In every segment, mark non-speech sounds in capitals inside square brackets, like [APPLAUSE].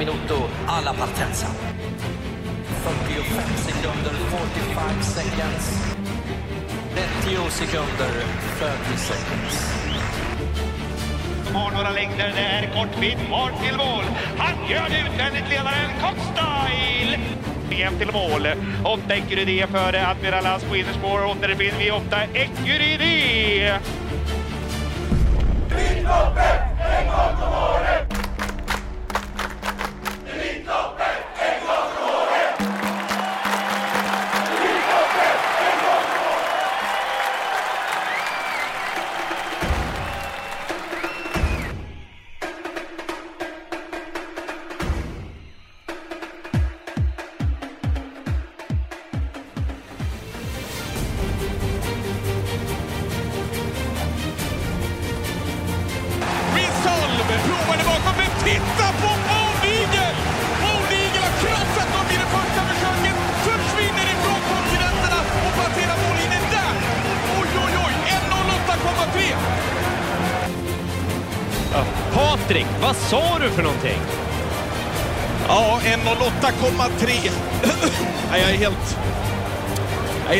minuto alla partenza. 45 sekunder, 45 seconds. 30 sekunder, 30 seconds. Har några längder där, kort bit kvar till mål. Han gör det utvändigt, ledaren Cockstyle. EM till mål. Åtta Ecurydé före Admiral på innerspår. Och där finner vi åtta Ecurydé. Resolve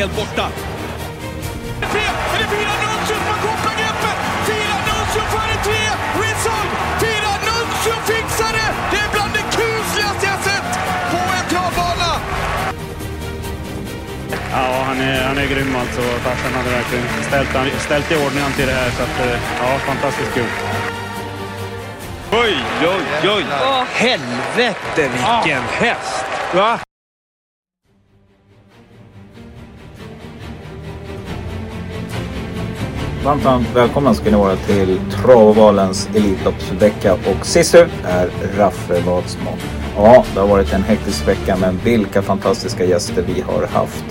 helt borta. Fel! Det fixar det! Det är bland det kusligaste jag sett på en travbana! Ja, han är, han är grym alltså. Farsan hade verkligen ställt, han- ställt i ordning till det här. Så att, eh, ja, fantastiskt kul. Oj, oj, oj! Åh, helvete vilken häst! Va? Varmt, varmt välkomna ska ni vara till Travvalens Elitloppsvecka och sist ut är Raffe Wadsmo. Ja, det har varit en hektisk vecka men vilka fantastiska gäster vi har haft.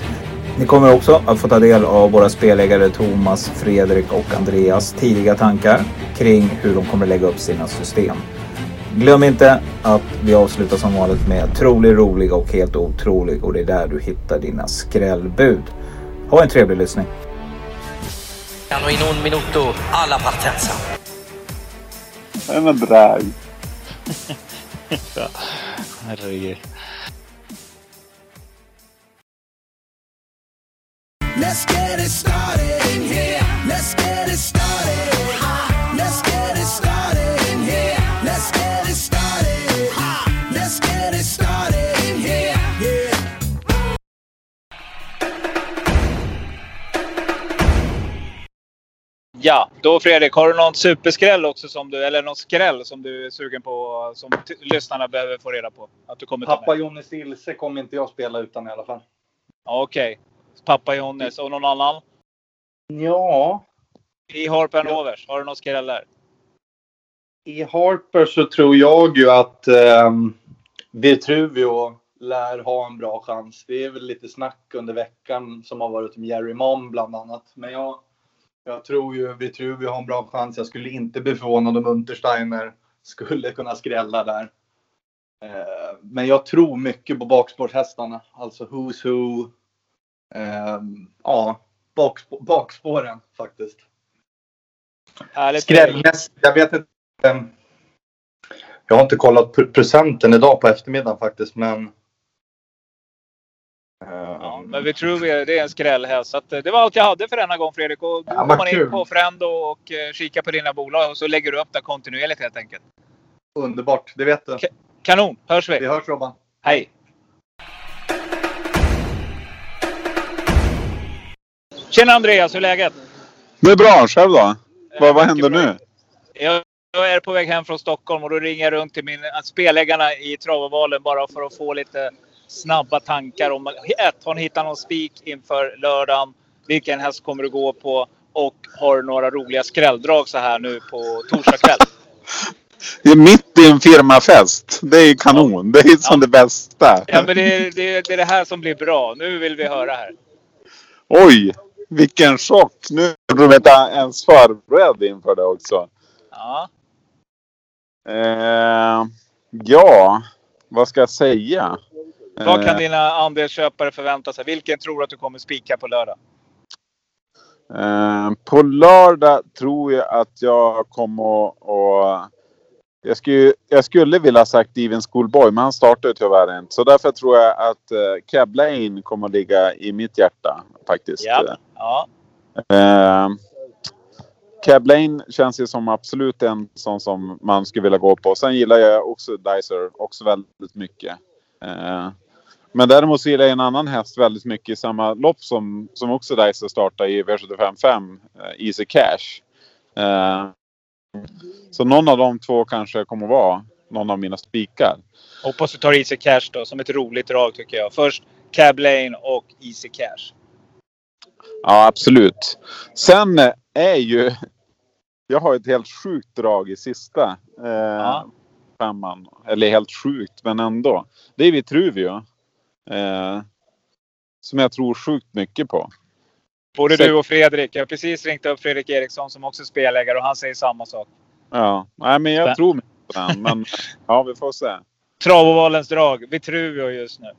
Ni kommer också att få ta del av våra spelägare Thomas, Fredrik och Andreas tidiga tankar kring hur de kommer lägga upp sina system. Glöm inte att vi avslutar som vanligt med trolig, rolig och helt otrolig och det är där du hittar dina skrällbud. Ha en trevlig lyssning! Hanno in un minuto alla partenza. Drag. [LAUGHS] Herregud. Let's get it started in here. Let's get it started. Ja, då Fredrik, har du någon superskräll också som du, eller någon skräll som du är sugen på, som lyssnarna behöver få reda på? Att du kommer Pappa? Johnny Silse kommer inte jag spela utan i alla fall. Ja, Okej. Pappa Johannes och någon annan? Ja, I Harper Overs, har du någon skräll där? i Harper så tror jag ju att um, Vitruvio lär ha en bra chans. Det är väl lite snack under veckan som har varit om Jerry Mom bland annat. Men jag, jag tror ju Vitruvio har en bra chans. Jag skulle inte bli förvånad om Untersteiner skulle kunna skrälla där. Eh, men jag tror mycket på bakspårshästarna. Alltså Who's Who. Ehm, ja, bakspå- bakspåren faktiskt. Skrällmässigt, jag vet inte. ehm, Jag har inte kollat pr- procenten idag på eftermiddagen faktiskt, men. Men vi tror det är en skrällhäst. Så att, eh, det var allt jag hade för denna gång Fredrik. Och då Ja, går man in på Frendo och eh, kikar på dina bolag och så lägger du upp det kontinuerligt helt enkelt. Underbart, det vet du. Kanon, hörs vi! Vi hörs Robban. Hej! Tjena Andreas, hur är läget? Det är bra. Själv då? Eh, Vad, vad händer nu? Jag jag är på väg hem från Stockholm och då ringer jag runt till min, äh, spelägarna i Travavalen bara för att få lite snabba tankar om ett, har ni hittat någon spik inför lördagen? Vilken häst kommer du gå på? Och har du några roliga skrälldrag så här nu på torsdag kväll? [LAUGHS] Det är mitt i en firmafest. Det är kanon. Det är som det bästa. Ja, men det, är- det, är- det är det här som blir bra. Nu vill vi höra här. Oj! Vilken chock! Nu är du inte ens förberedd inför det också. Ja. Eh, ja, vad ska jag säga? Vad kan Eh, dina andelsköpare förvänta sig? Vilken tror du att du kommer spika på lördag? Eh, på lördag tror jag att jag kommer att, Jag skulle, jag skulle vilja ha sagt Even Schoolboy, men han startar tyvärr inte. Så därför tror jag att uh, Cab Lane kommer att ligga i mitt hjärta faktiskt. Ja. ja. Uh, Cab Lane känns ju som absolut en sån som man skulle vilja gå på. Sen gillar jag också Dicer också väldigt mycket. Uh, men däremot så gillar jag en annan häst väldigt mycket i samma lopp som, som också Dicer startar i V755, uh, Easy Cash. Uh, så någon av de två kanske kommer att vara någon av mina spikar. Hoppas du tar Easy Cash då, som ett roligt drag tycker jag. Först Cab Lane och Easy Cash. Ja, absolut. Sen är ju... Jag har ett helt sjukt drag i sista eh, ja. femman. Eller helt sjukt, men ändå. Det är Vitruvio. Eh, som jag tror sjukt mycket på. Både Så... du och Fredrik. Jag har precis ringt upp Fredrik Eriksson som också är spelägare och han säger samma sak. Ja, nej men jag Spän... tror mycket på den. Men [LAUGHS] ja, vi får se. Travovalens drag. Vitruvio just nu.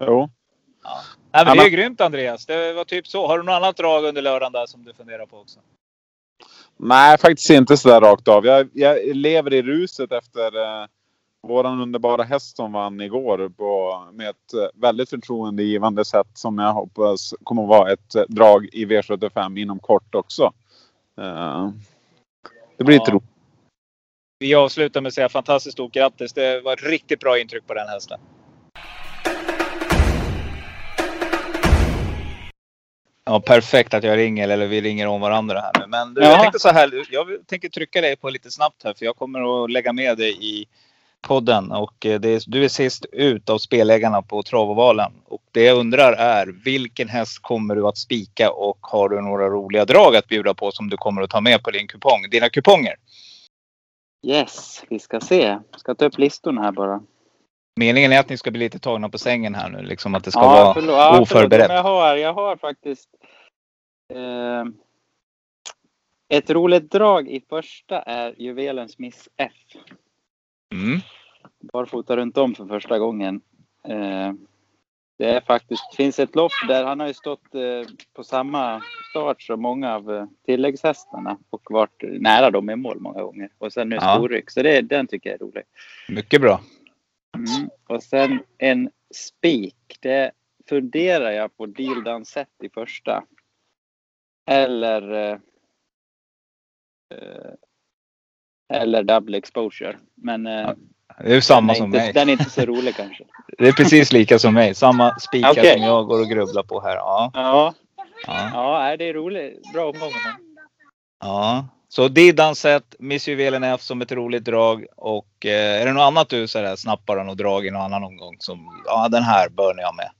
Jo. Ja. Nej, men det är grymt Andreas. Det var typ så. Har du något annat drag under lördagen där som du funderar på också? Nej, faktiskt inte sådär rakt av. Jag, jag lever i ruset efter eh, våran underbara häst som vann igår på, med ett eh, väldigt förtroendegivande sätt som jag hoppas kommer att vara ett eh, drag i V75 inom kort också. Uh, det blir ja. roligt. Vi avslutar med att säga fantastiskt stort grattis. Det var ett riktigt bra intryck på den hästen. Ja, perfekt att jag ringer eller vi ringer om varandra här nu. Men du, jag tänkte så här. Jag tänker trycka dig på lite snabbt här för jag kommer att lägga med dig i podden och eh, är, du är sist ut av spelägarna på Travovalen. Och det jag undrar är vilken häst kommer du att spika och har du några roliga drag att bjuda på som du kommer att ta med på din kupong, dina kuponger? Yes, vi ska se. Ska ta upp listorna här bara. Meningen är att ni ska bli lite tagna på sängen här nu, liksom att det ska ja, vara förlåt, ja, oförberett. Jag har, jag har faktiskt eh, ett roligt drag i första är juvelens Miss F. Mm. Barfota runt om för första gången. Eh, det är faktiskt, finns ett lopp där han har ju stått eh, på samma start som många av eh, tilläggshästarna och varit nära dem i mål många gånger. Och sen nu ja. storryck. Så det, den tycker jag är rolig. Mycket bra. Mm. Och sen en spik. Det funderar jag på Deal Done Set i första. Eller eh, eller double exposure. Men eh, det är samma som inte, mig. Den är inte så rolig kanske. [LAUGHS] Det är precis lika som mig. Samma spikar okay. som jag går och grubblar på här. Ja, ja. ja. ja det är roligt. Bra omgång. Ja, så Diddan sett Miss Juvelen F som ett roligt drag. Och eh, är det något annat du så här, bara något drag i någon annan omgång som ja den här bör ni ha med?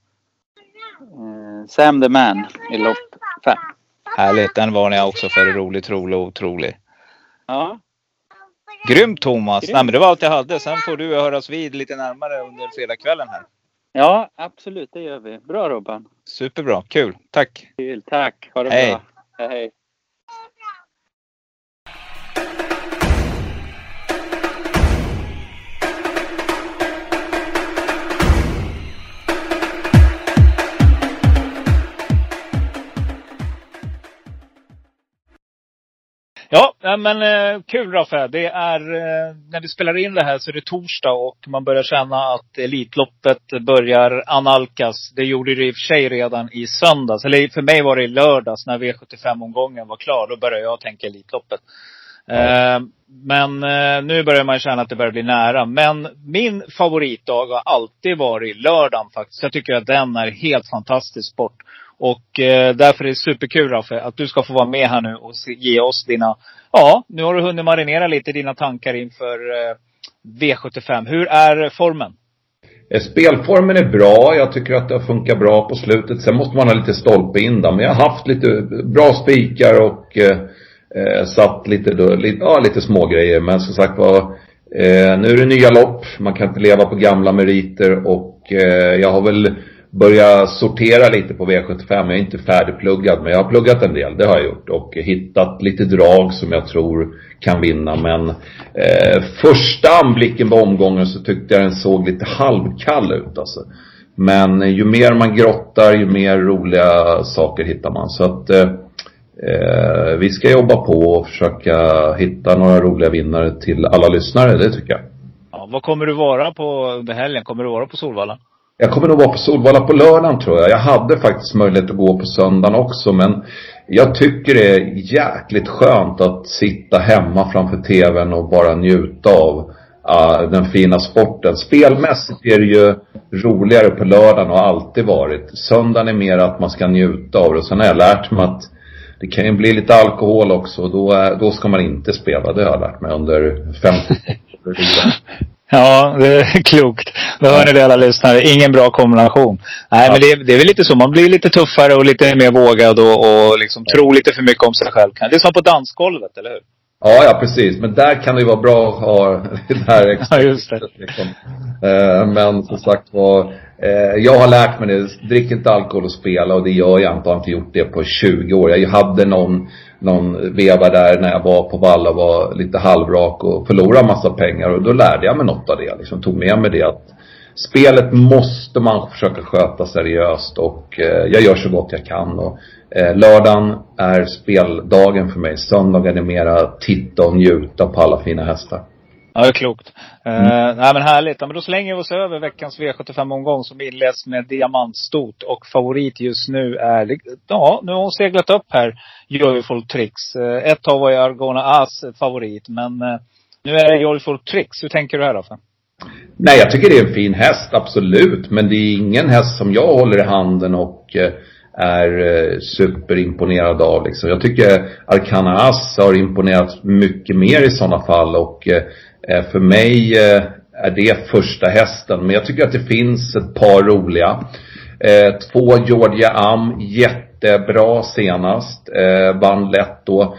Mm, Sam the Man i lopp 5. Härligt, den var ni också för rolig, trolig och otrolig. Ja. Grymt Thomas! Grymt. Nej, men det var allt jag hade. Sen får du höras vid lite närmare under fredagskvällen här. Ja, absolut. Det gör vi. Bra Robban! Superbra! Kul! Tack! Kul, tack! Ha det hej. bra! Hej, hej! Ja, men eh, kul Raffe. Det är, eh, när vi spelar in det här så är det torsdag och man börjar känna att Elitloppet börjar analkas. Det gjorde det i och för sig redan i söndags. Eller för mig var det i lördags när V75-omgången var klar. Då började jag tänka Elitloppet. Eh, men eh, nu börjar man känna att det börjar bli nära. Men min favoritdag har alltid varit lördagen faktiskt. Jag tycker att den är helt fantastisk sport. Och eh, därför är det superkul Raffe, att du ska få vara med här nu och se, ge oss dina, ja, nu har du hunnit marinera lite dina tankar inför eh, V75. Hur är formen? Eh, spelformen är bra. Jag tycker att det har funkat bra på slutet. Sen måste man ha lite stolpe in där. Men jag har haft lite eh, bra spikar och eh, eh, satt lite, då, lite, ja, lite små grejer. Men som sagt var, eh, nu är det nya lopp. Man kan inte leva på gamla meriter och eh, jag har väl börja sortera lite på V75. Jag är inte färdigpluggad men jag har pluggat en del, det har jag gjort. Och hittat lite drag som jag tror kan vinna. Men eh, första anblicken på omgången så tyckte jag den såg lite halvkall ut alltså. Men eh, ju mer man grottar ju mer roliga saker hittar man. Så att eh, eh, vi ska jobba på och försöka hitta några roliga vinnare till alla lyssnare, det tycker jag. Ja, vad kommer du vara på under helgen? Kommer du vara på Solvalla? Jag kommer nog vara på Solvalla på lördagen tror jag. Jag hade faktiskt möjlighet att gå på söndagen också men jag tycker det är jäkligt skönt att sitta hemma framför tvn och bara njuta av uh, den fina sporten. Spelmässigt är det ju roligare på lördagen och har alltid varit. Söndagen är mer att man ska njuta av det. Sen har jag lärt mig att det kan ju bli lite alkohol också och då, då ska man inte spela. Det har jag lärt mig under 50 [LAUGHS] Ja, det är [LAUGHS] klokt. Då hör ni det alla lyssnare. Ingen bra kombination. Nej, ja. men det det är väl lite så. Man blir lite tuffare och lite mer vågad och, och liksom ja. tror lite för mycket om sig själv. Det är som på dansgolvet, eller hur? Ja, ja precis. Men där kan det ju vara bra att ha [LAUGHS] det här extra. Ja, just det. Liksom. Eh, men som sagt var, eh, jag har lärt mig det. Drick inte alkohol och spela och det gör jag inte. Jag har inte gjort det på 20 år. Jag hade någon någon veva där när jag var på Valla och var lite halvrak och förlorade massa pengar och då lärde jag mig något av det. Liksom tog med mig det att spelet måste man försöka sköta seriöst och eh, jag gör så gott jag kan. Och, eh, lördagen är speldagen för mig. Söndagen är mera titta och njuta på alla fina hästar. Ja, det är klokt. Mm. Uh, nej men härligt. Ja, men då slänger vi oss över veckans V75-omgång som inleds med diamantstot. Och favorit just nu är, ja, nu har hon seglat upp här, Joyful Tricks. Uh, ett tag var ju Argona As favorit, men uh, nu är det Joyful Tricks. Hur tänker du här Raffe? Nej, jag tycker det är en fin häst, absolut. Men det är ingen häst som jag håller i handen och är superimponerad av liksom. Jag tycker Arcana As har imponerat mycket mer i sådana fall och Eh, för mig eh, är det första hästen. Men jag tycker att det finns ett par roliga. Eh, två Georgia Am, jättebra senast. Vann lätt då.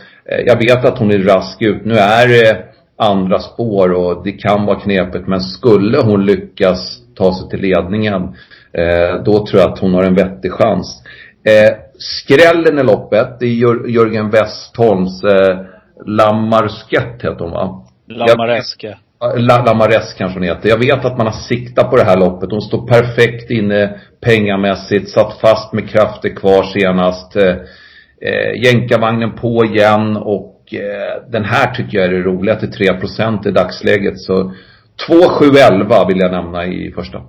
Jag vet att hon är rask ut. Nu är det andra spår och det kan vara knepigt. Men skulle hon lyckas ta sig till ledningen, då tror jag att hon har en vettig chans. Skrällen i loppet, det är Jörgen Westholms Lammarskett heter hon va? Lamareske. Lamaresk kanske hon heter. Jag vet att man har siktat på det här loppet. Hon står perfekt inne pengamässigt. Satt fast med krafter kvar senast. Eh, eh jänkarvagnen på igen och eh, den här tycker jag är det roliga till 3% i dagsläget. Så 2-7-11 vill jag nämna i första.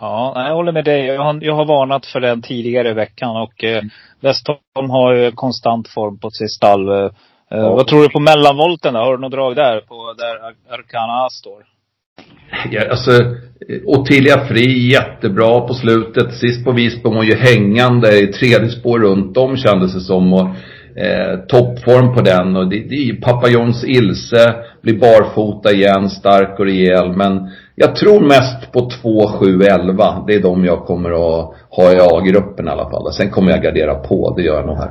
Ja, jag håller med dig. Jag har, jag har varnat för den tidigare i veckan och eh, Westholm har ju konstant form på sitt stall. Eh, ja. Vad tror du på mellanvolten då? Har du något drag där? På där Arcana står? Ja, alltså, Ottilia Fri jättebra på slutet. Sist på Visby var hon ju hängande i tredje spår runt om kändes det som. Och, eh, toppform på den. Och det, det är ju Pappa Johns Ilse. Blir barfota igen, stark och rejäl. Men jag tror mest på 2, 7, 11. Det är de jag kommer att ha i A-gruppen i alla fall. Sen kommer jag gardera på, det gör jag nog här.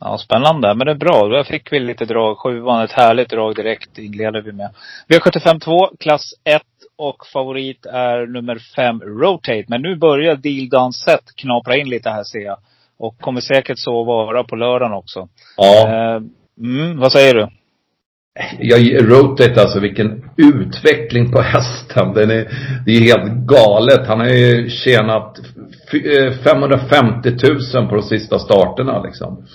Ja, spännande. Men det är bra. Då fick vi lite drag. Sjuan, ett härligt drag direkt inleder vi med. V75 2, klass 1 och favorit är nummer 5, Rotate. Men nu börjar Deal Done Set knapra in lite här ser jag. Och kommer säkert så vara på lördagen också. Ja. Eh, mm, vad säger du? Jag, Rotate alltså, vilken utveckling på hästen. Den är, det är helt galet. Han har ju tjänat 550 000 på de sista starterna liksom.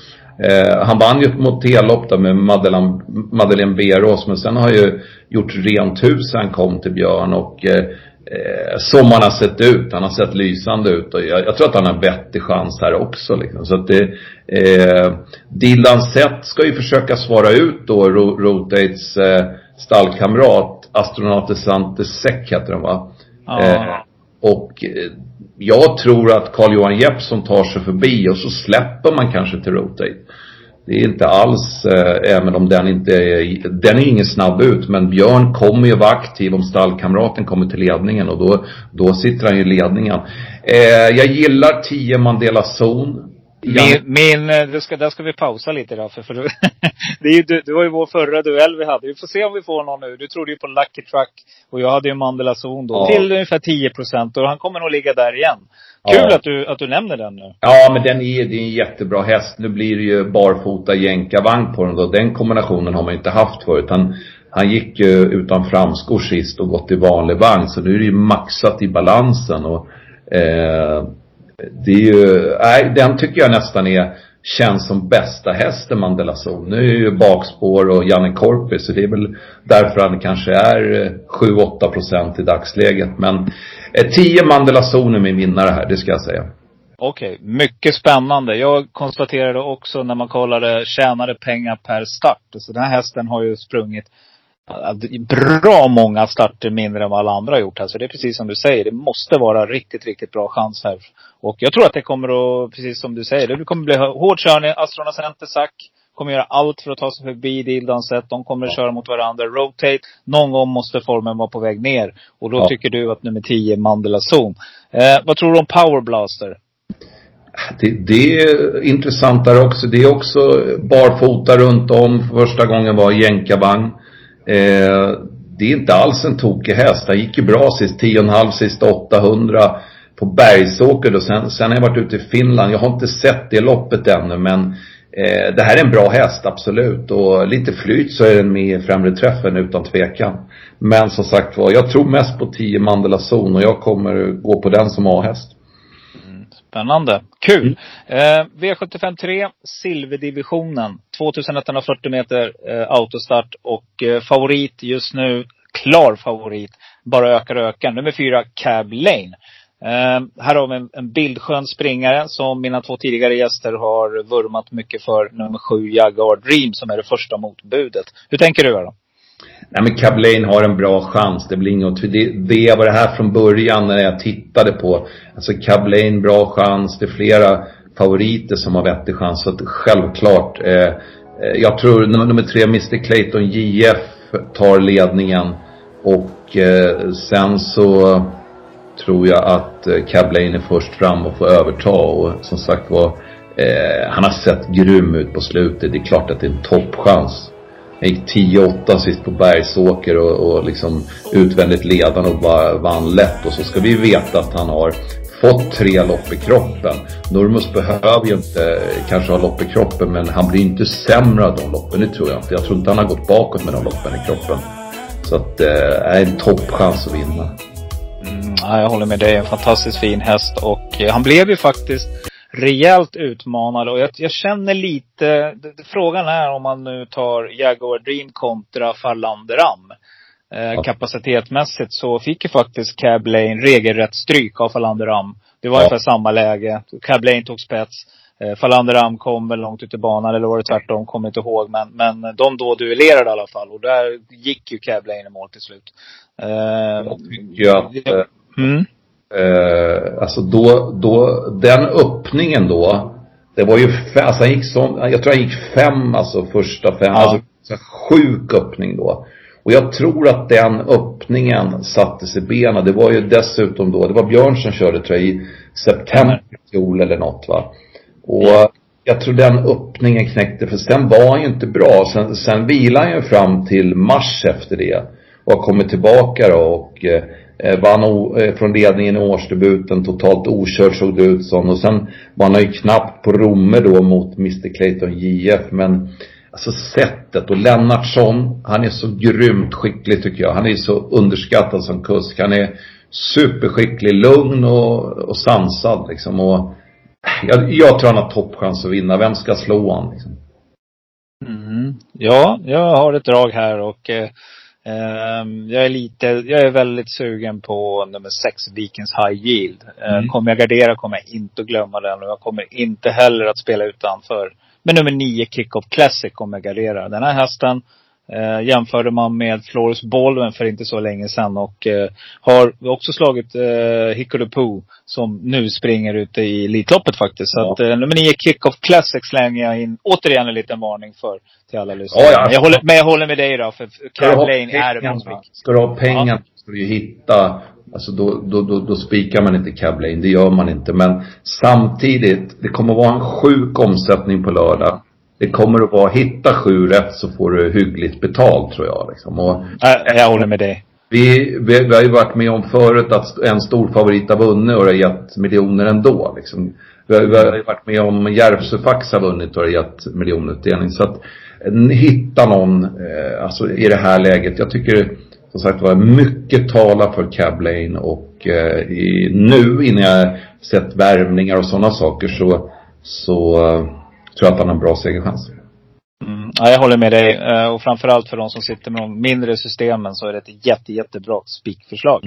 Eh, han vann ju mot T-lopp med Madeleine, Madeleine Beros men sen har ju gjort rent hus han kom till Björn och eh, eh, som han har sett ut. Han har sett lysande ut och jag, jag tror att han har vettig chans här också liksom. Så att det, eh, Dylan Sett ska ju försöka svara ut då Rotates eh, stallkamrat, astronauten Sante Säck heter den va? Ja. Eh, och eh, jag tror att Carl-Johan Jeppsson tar sig förbi och så släpper man kanske till Rotate. Det är inte alls, eh, även om den inte är, den är ingen snabb ut, men Björn kommer ju vara aktiv om stallkamraten kommer till ledningen och då, då sitter han ju i ledningen. Eh, jag gillar 10 Mandela Zon. Min, min eh, det ska, där ska vi pausa lite då, för, för du, [LAUGHS] det, är ju, du, det var ju vår förra duell vi hade. Vi får se om vi får någon nu. Du trodde ju på Lucky Truck och jag hade ju Mandela Zon då. Ja. Till ungefär 10 procent och han kommer nog ligga där igen. Kul ja. att, du, att du nämner den nu. Ja, men den är, det är en jättebra häst. Nu blir det ju barfota jänkarvagn på den då. Den kombinationen har man inte haft förut. Han, han gick ju utan framskor sist och gått i vanlig vagn. Så nu är det ju maxat i balansen och eh, det är ju, nej, den tycker jag nästan är känns som bästa hästen Mandela Zon. Nu är ju bakspår och Janne Korpi så det är väl därför han kanske är eh, 7-8 procent i dagsläget. Men eh, 10 Mandela Zon är min vinnare här, det ska jag säga. Okej, okay. mycket spännande. Jag konstaterade också när man kollade tjänade pengar per start. Så den här hästen har ju sprungit bra många starter mindre än vad alla andra har gjort här. Så det är precis som du säger. Det måste vara riktigt, riktigt bra chans här. Och jag tror att det kommer att, precis som du säger, det kommer bli hård körning. Astrona Center, Sack kommer göra allt för att ta sig förbi Dildanset. De kommer att köra mot varandra. Rotate. Någon gång måste formen vara på väg ner. Och då ja. tycker du att nummer 10, Mandela Zone. Eh, vad tror du om Power Blaster? Det, det, är intressant där också. Det är också barfota runt om. Första gången var jänkarvagn. Eh, det är inte alls en tokig häst. Han gick ju bra sist, 10,5 sista 800 på Bergsåker då. Sen, sen har jag varit ute i Finland. Jag har inte sett det loppet ännu men eh, det här är en bra häst, absolut. Och lite flyt så är den med i främre träffen utan tvekan. Men som sagt var, jag tror mest på 10 Mandela Zon och jag kommer gå på den som A-häst. Spännande. Kul. Mm. Eh, V75 3, silverdivisionen. 2140 meter eh, autostart och eh, favorit just nu, klar favorit, bara ökar och ökar. Nummer fyra, Cab Lane. Eh, här har vi en, en bildskön springare som mina två tidigare gäster har vurmat mycket för. Nummer sju, Jaguar Dream, som är det första motbudet. Hur tänker du då? Nej men Cablane har en bra chans. Det blir inget det, det var det här från början när jag tittade på. Alltså Cablane bra chans. Det är flera favoriter som har vettig chans. Så att självklart. Eh, eh jag tror nummer, nummer tre, Mr Clayton JF tar ledningen. Och eh, sen så tror jag att eh, Cablain är först fram och får överta. Och som sagt var, eh, han har sett grym ut på slutet. Det är klart att det är en toppchans. Han gick 10-8 sist på Bergsåker och, och liksom utvändigt ledande och bara vann lätt. Och så ska vi veta att han har fått tre lopp i kroppen. Nurmos behöver ju inte eh, kanske ha lopp i kroppen men han blir inte sämre av de loppen, det tror jag inte. Jag tror inte han har gått bakåt med de loppen i kroppen. Så att det eh, är en toppchans att vinna. Mm, jag håller med dig. En fantastiskt fin häst och eh, han blev ju faktiskt rejält utmanad och jag, jag känner lite, frågan är om man nu tar Jaguar Dream kontra Farlander Am. Eh, ja. Kapacitetmässigt så fick ju faktiskt Cab Lane regelrätt stryk av Farlander Am. Det var ja. ungefär samma läge. Cab Lane tog spets. Eh, Farlander Am kom väl långt ut i banan, eller var det tvärtom? Kommer inte ihåg. Men, men de då duellerade i alla fall. Och där gick ju Cab Lane i mål till slut. Eh, jag tycker att, eh, mm. Eh, alltså då, då, den öppningen då. Det var ju, alltså han gick som, jag tror han gick fem alltså första fem. Ja. Alltså sjuk öppning då. Och jag tror att den öppningen sattes i benen. Det var ju dessutom då, det var Björn som körde tror jag i september i fjol eller något va. Och jag tror den öppningen knäckte, för sen var han ju inte bra. Sen, sen vilade han ju fram till mars efter det. Och har kommit tillbaka då och Eh, Eh, vann eh, från ledningen i årsdebuten, totalt okörd såg det ut som. Och sen var han ju knappt på Romme då mot Mr Clayton JF. Men alltså sättet och Lennartsson, han är så grymt skicklig tycker jag. Han är så underskattad som kusk. Han är superskicklig, lugn och, och sansad liksom. Och jag, jag tror han har toppchans att vinna. Vem ska slå han liksom? Mm. Ja, jag har ett drag här och eh, Um, jag är lite, jag är väldigt sugen på nummer sex, Vikings High Yield. Uh, mm. Kommer jag gardera kommer jag inte att glömma den och jag kommer inte heller att spela utanför. Men nummer nio, Kick-Off Classic, kommer jag gardera. Den här hästen Eh, jämförde man med Flores Baldwin för inte så länge sedan och eh, har också slagit eh, Hickory som nu springer ute i Elitloppet faktiskt. Så ja. att eh, nummer nio Kick-Off Classic slänger jag in återigen en liten varning för till alla lyssnare. Ja, ja. Jag håller, men jag håller med dig då, för Cab Lane är en Ska du ha pengar ja. ska du ju hitta Alltså då, då, då, då spikar man inte Cab Lane, det gör man inte. Men samtidigt, det kommer att vara en sjuk omsättning på lördag det kommer att vara, hitta sju rätt så får du hyggligt betalt tror jag liksom. Och, jag, håller med dig. Vi, vi, vi har ju varit med om förut att en stor favorit har vunnit och det har gett miljoner ändå liksom. Vi har, vi har ju varit med om Järvsöfax har vunnit och det har gett miljonutdelning. Så att hitta någon, eh, alltså i det här läget. Jag tycker som sagt var mycket talar för Cab Lane och eh, i, nu innan jag sett värmningar och sådana saker så, så tror jag att han har en bra segerchans. Mm. Ja, jag håller med dig. Eh, Och framförallt för de som sitter med de mindre systemen så är det ett jätte, jättebra spikförslag.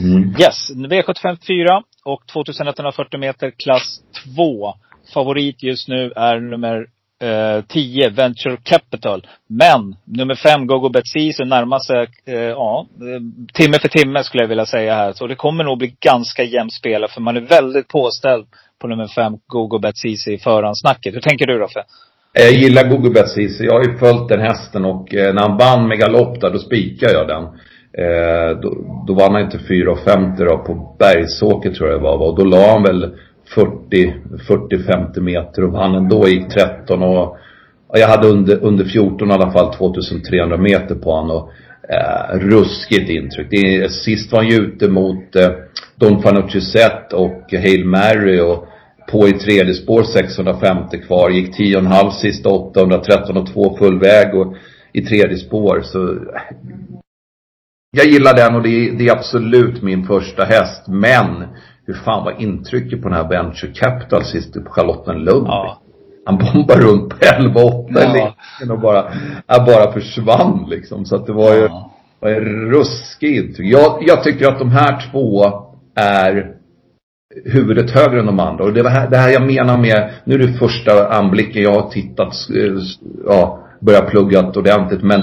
Mm. Yes, V75 4 och 2140 meter klass 2. Favorit just nu är nummer eh, 10, Venture Capital. Men nummer 5, Gogo Betsy, närmar sig, eh, ja, eh, timme för timme skulle jag vilja säga här. Så det kommer nog bli ganska jämnt spela för man är väldigt påställd på nummer 5, Gogo Betsy i förhandsnacket. Hur tänker du Roffe? Jag gillar Google Betsy, jag har ju följt den hästen och eh, när han vann med galopp där, då spikade jag den. Eh, då, då vann han inte 4,50 då på Bergsåker tror jag det var. Och då la han väl 40, 40-50 meter och vann ändå. Gick 13 och ja, jag hade under, under 14 i alla fall 2300 meter på honom. Och, eh, ruskigt intryck. Det är, sist var han ju ute mot eh, Don Fanucci Zet och Hail Mary och på i tredje spår 650 kvar. Gick 10,5 sista 800, 13 och 2 full väg och i tredje spår så jag gillar den och det är, det är absolut min första häst. Men hur fan var intrycket på den här Venture Capital sist på Charlottenlund? Ja. Han bombar runt på 11 8 Ja. och bara, ja, bara försvann liksom. Så att det var ju, var ju ruskigt. Jag, jag tycker att de här två är huvudet högre än de andra. Och det var här, det här jag menar med, nu är det första anblicken jag har tittat, eh, ja, börjat pluggat ordentligt. Men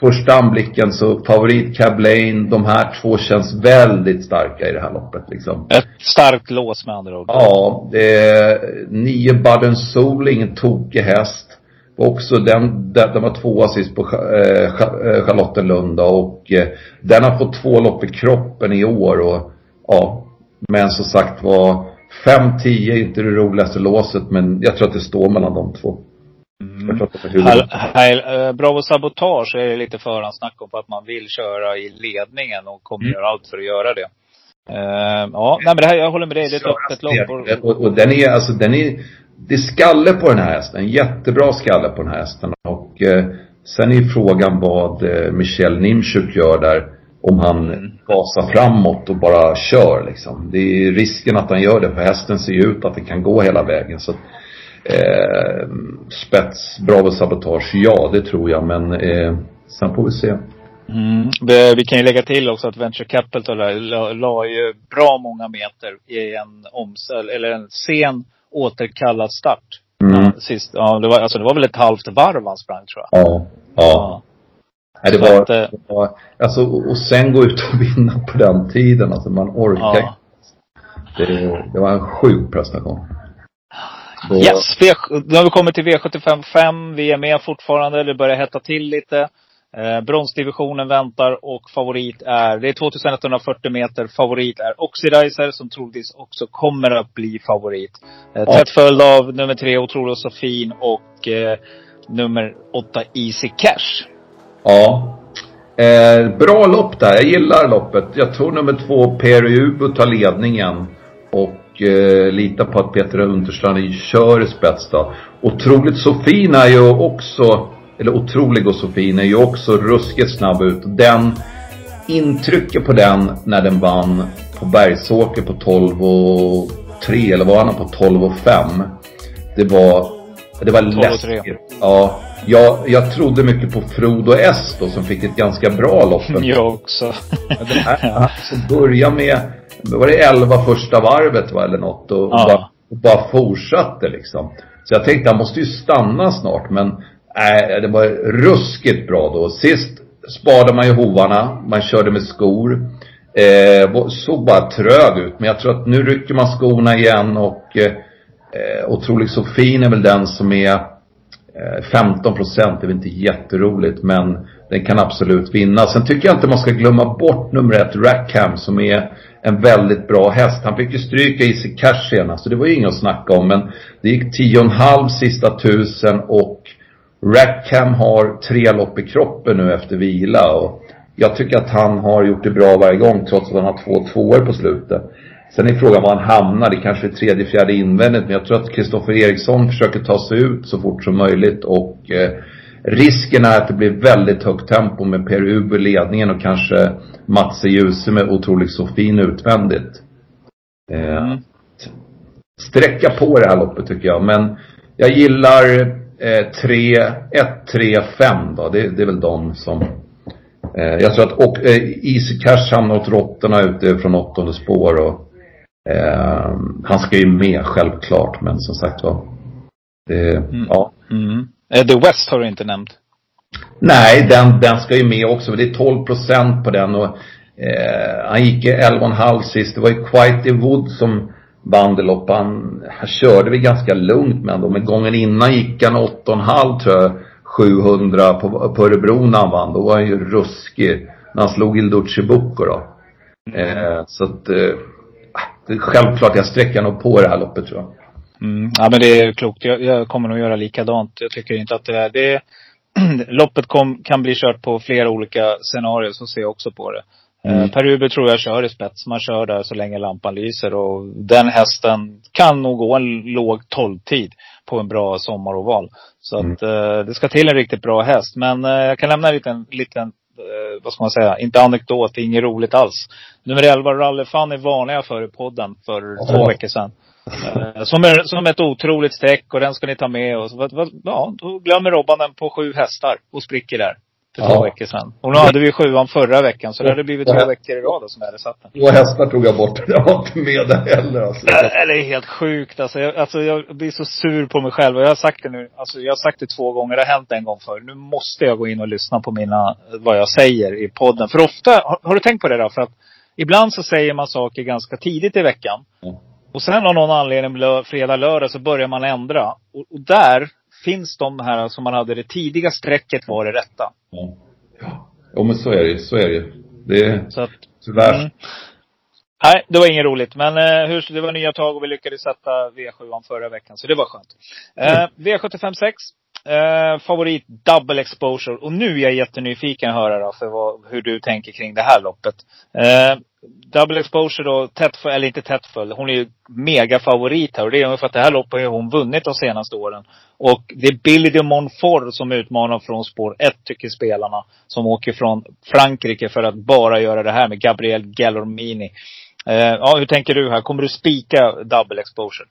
första anblicken så favorit Cab Lane, de här två känns väldigt starka i det här loppet liksom. Ett starkt lås med andra ord. Ja, det är nio Baden Sol, ingen tokig häst. Också den, den, den var tvåa sist på eh, eh, Charlottenlund och eh, den har fått två lopp i kroppen i år och ja. Men som sagt var 5-10 är inte det roligaste låset men jag tror att det står mellan de två. Huvudet. Här, här, eh, Bravo Sabotage är det lite förhandssnack om på att man vill köra i ledningen och kommer Mm. göra allt för att göra det. Eh, ja, nej men det här, jag håller med dig. Det är ett öppet lopp. Och, Och, den är, alltså den är, det är skalle på den här hästen. Jättebra skalle på den här hästen. Och eh, sen är frågan vad eh, Michel Nimchuk gör där. Om han gasar framåt och bara kör liksom. Det är risken att han gör det för hästen ser ju ut att den kan gå hela vägen. Så att, eh, spets, Bravo Sabotage, ja det tror jag. Men eh, sen får vi se. mm, vi, kan ju lägga till också att Venture Capital la, la, ju bra många meter i en omställ, eller en sen återkallad start. Mm. Ja, sist, ja, det var, alltså det var väl ett halvt varv han sprang tror jag. Ja. Ja. Nej, det var, att, eh, det var, alltså och och sen gå ut och vinna på den tiden, alltså man orkar Ja. det, det var en sjuk prestation. Så, Yes, v, nu har vi kommit till V75 5. Vi är med fortfarande. Det börjar hetta till lite. Eh, bronsdivisionen väntar och favorit är, det är 2140 meter. Favorit är Oxidizer som troligtvis också kommer att bli favorit. Eh, Ja. tätt följd av nummer tre Otrolig Sofin och eh, nummer åtta Easy Cash. Ja. Eh, bra lopp där, jag gillar loppet. Jag tror nummer två PRU tar ledningen. Och eh, litar på att Peter Unterstrand kör spets då. Otroligt Sofin är ju också, eller Otrolig och Sofin är ju också ruskigt snabb ut. Den intrycket på den när den vann på Bergsåker på 12 och 3 eller var han på 12 och 5. Det var, det var 12 och tre. läskigt. Ja, jag, jag trodde mycket på Frodo S då som fick ett ganska bra lopp. [LAUGHS] Jag också. Den här, som började med, var det 11 första varvet va, eller något och, Ja. bara, och bara fortsatte liksom. Så jag tänkte han måste ju stanna snart men nej, det var ruskigt bra då. Sist sparade man ju hovarna, man körde med skor. Eh, såg bara trög ut men jag tror att nu rycker man skorna igen och eh, eh, Otroligt Sofin är väl den som är Eh, 15 procent är väl inte jätteroligt men den kan absolut vinna. Sen tycker jag inte man ska glömma bort nummer ett Rackham som är en väldigt bra häst. Han fick ju stryka Easy Cash senast så det var ju inget att snacka om men det gick 10,5 sista tusen och Rackham har tre lopp i kroppen nu efter vila och jag tycker att han har gjort det bra varje gång trots att han har två tvåor på slutet. Sen är frågan var han hamnar. Det kanske är tredje, fjärde invändigt. Men jag tror att Kristoffer Eriksson försöker ta sig ut så fort som möjligt. Och eh, risken är att det blir väldigt högt tempo med Uber i ledningen och kanske Mats Djuse med otroligt så fin utvändigt. Eh, Sträcka på det här loppet tycker jag. Men jag gillar eh, 3, 1, 3, 5 då. Det, det är väl de som eh, jag tror att och, eh, Easy Cash hamnar åt råttorna ute från åttonde spår och eh, han ska ju med självklart men som sagt var. Det, Mm. ja. Mm. Eddie West har du inte nämnt. Nej, den, den ska ju med också. Men det är 12 procent på den och eh, han gick i 11,5 sist. Det var ju Quite Wood som vann det loppet. Han, han körde vi ganska lugnt med honom. Men gången innan gick han 8,5 tror jag. 700 på, på Örebro när han vann. Då var han ju ruskig. När han slog Ilducci Bucco då. Eh, så att, eh, det är självklart jag sträcker nog på det här loppet tror jag. Mm. Ja men det är klokt. Jag, jag kommer nog göra likadant. Jag tycker inte att det är, det är [CLEARS THROAT] loppet kom, kan bli kört på flera olika scenarier. Så ser jag också på det. Mm. Eh, Per Uber tror jag kör i spets. Man kör där så länge lampan lyser. Och den hästen kan nog gå en låg 12-tid på en bra sommaroval. Så att eh, det ska till en riktigt bra häst. Men eh, jag kan lämna en liten, liten eh, vad ska man säga, inte anekdot, inget roligt alls. Nummer 11, Rally Funny varnade jag för i podden för två veckor sedan. Eh, Som, är, som ett otroligt streck och den ska ni ta med och så, ja, då glömmer Robban den på sju hästar och spricker där. För två Ja. veckor sedan. Och nu hade vi sjuan förra veckan så det hade blivit två veckor i rad som jag hade satt den. Två hästar tog jag bort. Jag var inte med där heller alltså. Det är helt sjukt alltså. Jag, alltså. jag blir så sur på mig själv. Och jag har sagt det nu. Alltså jag har sagt det två gånger. Det har hänt en gång förr. Nu måste jag gå in och lyssna på mina, vad jag säger i podden. För ofta, har, har du tänkt på det då? För att ibland så säger man saker ganska tidigt i veckan. Och sen av någon anledning, lö, fredag, lördag, så börjar man ändra. Och, och där finns de här som man hade det tidiga strecket var det rätta. Jo men så är det så är det. Det är Så att, tyvärr. Mm. Nej, det var inget roligt. Men eh, hur, det var nya tag och vi lyckades sätta V7 förra veckan. Så det var skönt. Eh, V75 6. Eh, favorit double exposure. Och nu är jag jättenyfiken att höra då, för vad, hur du tänker kring det här loppet. Eh, double exposure då, tätt för, eller inte tätt för, hon är ju mega favorit här. Och det är för att det här loppet har hon vunnit de senaste åren. Och det är Billy de Montfort som utmanar från spår ett tycker spelarna. Som åker från Frankrike för att bara göra det här med Gabriel Gallormini. Eh, ja, hur tänker du här? Kommer du spika double exposure?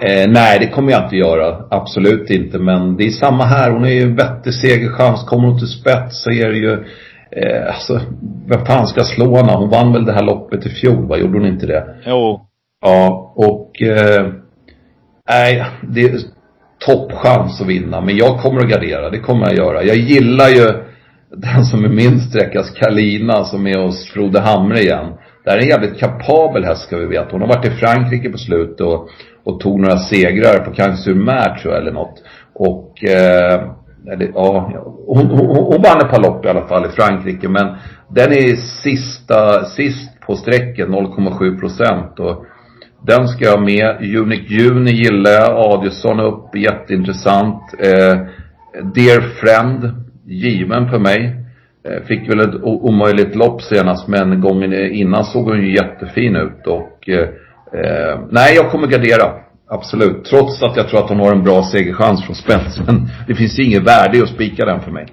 Eh, nej, det kommer jag inte göra. Absolut inte. Men det är samma här. Hon är ju en vettig segerchans. Kommer hon till spets så är det ju, eh, alltså, vem fan ska slå henne? Hon vann väl det här loppet i fjol, va? Gjorde hon inte det? Jo. Ja, och, eh, nej, det är toppchans att vinna. Men jag kommer att gardera. Det kommer jag göra. Jag gillar ju den som är min sträckas Kalina som är hos Frode Hamre igen. Det här är en jävligt kapabel häst ska vi veta. Hon har varit i Frankrike på slutet och, och tog några segrar på Cannes tror jag eller något. Och, eh, eller, ja, hon, hon, hon vann ett par lopp i alla fall i Frankrike men den är sista, sist på sträcken 0,7 procent och den ska jag ha med. Unique Juni gillar jag. Adielsson upp, jätteintressant. Eh, Dear Friend, given för mig. Eh, fick väl ett omöjligt lopp senast men gången innan såg hon ju jättefin ut och eh, eh nej jag kommer gardera. Absolut. Trots att jag tror att hon har en bra segerchans från spets. Men det finns ju inget värde i att spika den för mig.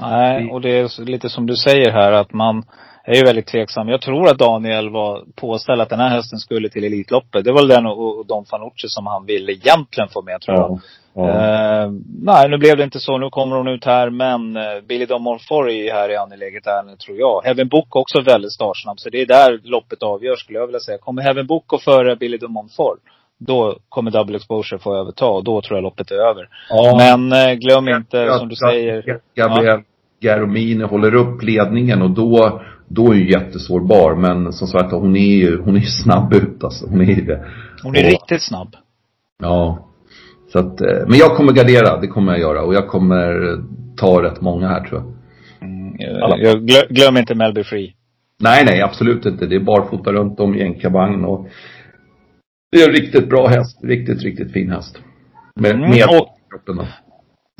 Nej, och det är lite som du säger här att man är ju väldigt tveksam. Jag tror att Daniel var påställd att den här hästen skulle till Elitloppet. Det var väl den och, och Don Fanucci som han ville egentligen få med tror jag. Eh, nej, nu blev det inte så. Nu kommer hon ut här. Men eh, Billy Don Monfort är här i angeläget ärende tror jag. Heaven Book också väldigt startsnabb. Så det är där loppet avgörs skulle jag vilja säga. Kommer Heaven Book gå före Billy Don Monfort. Då kommer Double Exposure få överta och då tror jag loppet är över. Ja. Men eh, glöm inte Jag som du att säger. Gabriel Garomini håller upp ledningen och då, då är ju jättesårbar. Men som sagt hon är ju, hon är snabb ut alltså. Hon är ju det. Hon är Och- riktigt snabb. Ja. Så att, eh, men jag kommer gardera, det kommer jag göra. Och jag kommer ta rätt många här tror jag. Jag, jag glö- glöm inte Melby Free. Nej, nej, absolut inte. Det är barfota runt om i en kabang och det är en riktigt bra häst. Riktigt, riktigt fin häst. Med, Mm, med och- kroppen då.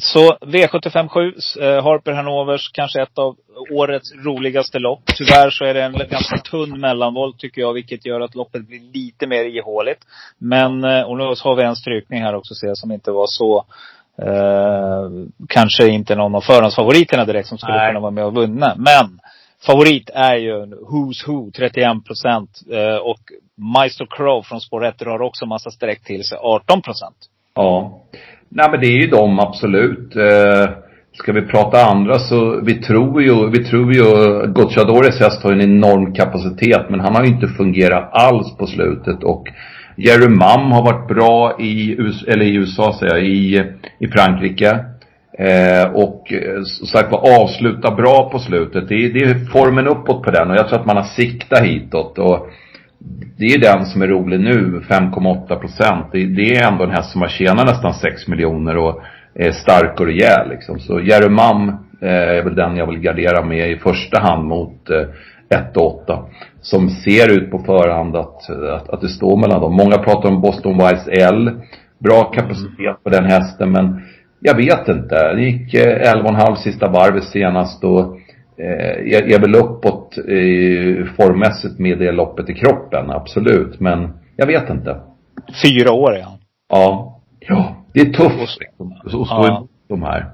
Så V75 7, eh, Harper Hanovers, kanske ett av årets roligaste lopp. Tyvärr så är det en ganska tunn mellanvolt tycker jag, vilket gör att loppet blir lite mer ihåligt. Men, eh, och nu har vi en strykning här också ser jag, som inte var så, eh, kanske inte någon av förhandsfavoriterna direkt som skulle Nej. kunna vara med och vinna. Men, favorit är ju Who's Who, 31 procent. Eh, och Maestro Crow från spår 1 drar också massa streck till sig, 18 procent. Ja. Nej men det är ju de absolut. Eh, ska vi prata andra så vi tror ju, vi tror ju Gocciadores häst har en enorm kapacitet men han har ju inte fungerat alls på slutet och Jerry Mum har varit bra i, eller i USA säger jag, i, i Frankrike. Eh, och eh, som sagt var avsluta bra på slutet. Det är, det är formen uppåt på den och jag tror att man har siktat hitåt. Och det är den som är rolig nu, 5,8 procent. Det, det, är ändå en häst som har tjänat nästan 6 miljoner och är stark och rejäl liksom. Så Jerry Mum eh, är väl den jag vill gardera med i första hand mot eh, 1 och 8. Som ser ut på förhand att, att, att det står mellan dem. Många pratar om Boston Wise L. Bra kapacitet på den hästen men jag vet inte. Det gick 11,5 sista varvet senast och eh, jag är väl uppåt eh, formmässigt med det loppet i kroppen, absolut. Men jag vet inte. Fyra år han. Ja. Ja, det är tufft liksom, att stå ja. emot de här.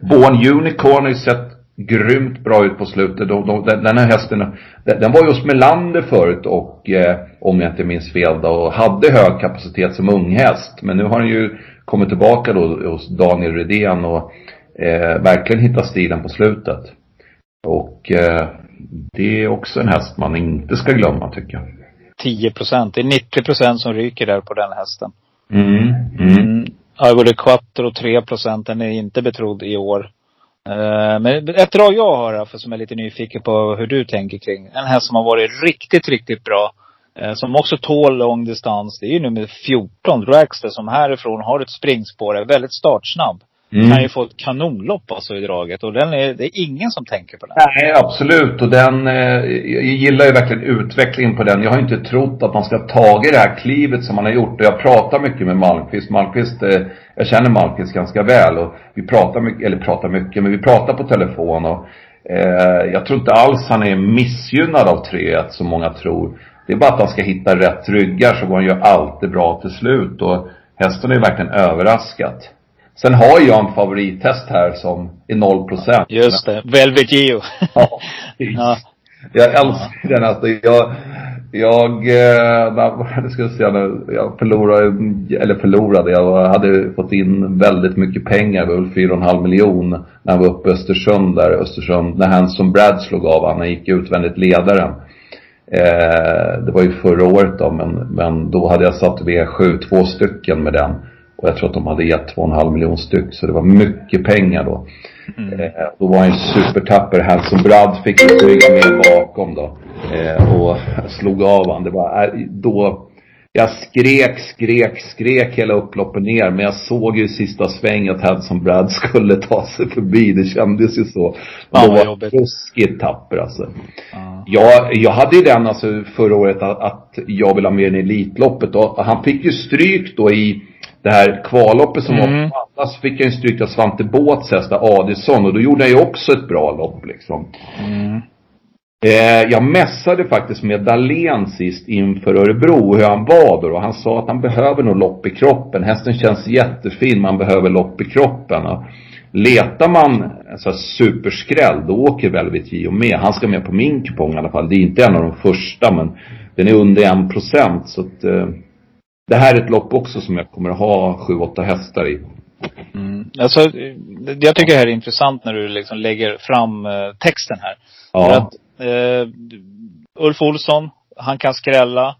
Born Unicorn har ju sett grymt bra ut på slutet. De, de, den här hästen, den, den var ju hos Melander förut och, eh, om jag inte minns fel då, och hade hög kapacitet som unghäst. Men nu har den ju kommit tillbaka då hos Daniel Redén och eh, verkligen hittat stilen på slutet. Och eh, det är också en häst man inte ska glömma tycker jag. 10 procent. Det är 90 procent som ryker där på den hästen. Mm. Mm. mm. Ivory Quattro 3 procent. Den är inte betrodd i år. Uh, men ett drag jag har för som är lite nyfiken på hur du tänker kring. En häst som har varit riktigt, riktigt bra. Uh, som också tål lång distans. Det är ju nummer 14, Dragster, som härifrån har ett springspår, är väldigt startsnabb. Mm. Kan ju få ett kanonlopp alltså i draget. Och den är, det är ingen som tänker på den. Nej, absolut. Och den, eh, jag gillar ju verkligen utvecklingen på den. Jag har inte trott att man ska ha tagit det här klivet som man har gjort. Och jag pratar mycket med Malmqvist. Malmqvist, eh, jag känner Malmqvist ganska väl. Och vi pratar mycket, eller pratar mycket, men vi pratar på telefon. Och eh, jag tror inte alls han är missgynnad av 3-1 som många tror. Det är bara att han ska hitta rätt ryggar så går han ju alltid bra till slut. Och hästen är ju verkligen överraskat. Sen har jag en favorithäst här som är 0 procent. Just det. Velvet Geo. [LAUGHS] ja, ja. Jag älskar den hästen. Jag, jag, eh, ska jag säga nu, jag förlorade, eller förlorade, jag hade fått in väldigt mycket pengar, det var väl 4,5 miljon när jag var uppe i Östersund där, Östersund, när han som Brad slog av, han gick utvändigt ledaren. Eh, det var ju förra året då, men, men då hade jag satt V7, två stycken med den. Och jag tror att de hade gett 2,5 miljoner styck. Så det var mycket pengar då. Mm. Eh, då var han ju supertapper. Hanson Brad fick stryka med bakom då. Eh, och slog av han. Det var, eh, då, jag skrek, skrek, skrek hela upploppet ner. Men jag såg ju i sista svängen att Hanson Brad skulle ta sig förbi. Det kändes ju så. Ja, då var ruskigt tapper alltså. Ja. Jag, jag hade ju den alltså förra året att, att jag ville ha med den i Elitloppet. Och han fick ju stryk då i det här kvalloppet som mm. var på alla så fick jag ju stryk av Svante Båths häst, Adisson. Och då gjorde han ju också ett bra lopp liksom. Mm. Eh, jag mässade faktiskt med Dahlén sist inför Örebro, hur han var då. Och han sa att han behöver nog lopp i kroppen. Hästen känns jättefin, man behöver lopp i kroppen. Och letar man sån här superskräll, då åker Velvet Gio med. Han ska med på min kupong i alla fall. Det är inte en av de första, men den är under en procent. Så att, eh, det här är ett lopp också som jag kommer att ha sju, åtta hästar i. Mm. Alltså, jag tycker det här är intressant när du liksom lägger fram eh, texten här. Ja. För att, eh, Ulf Olsson, han kan skrälla.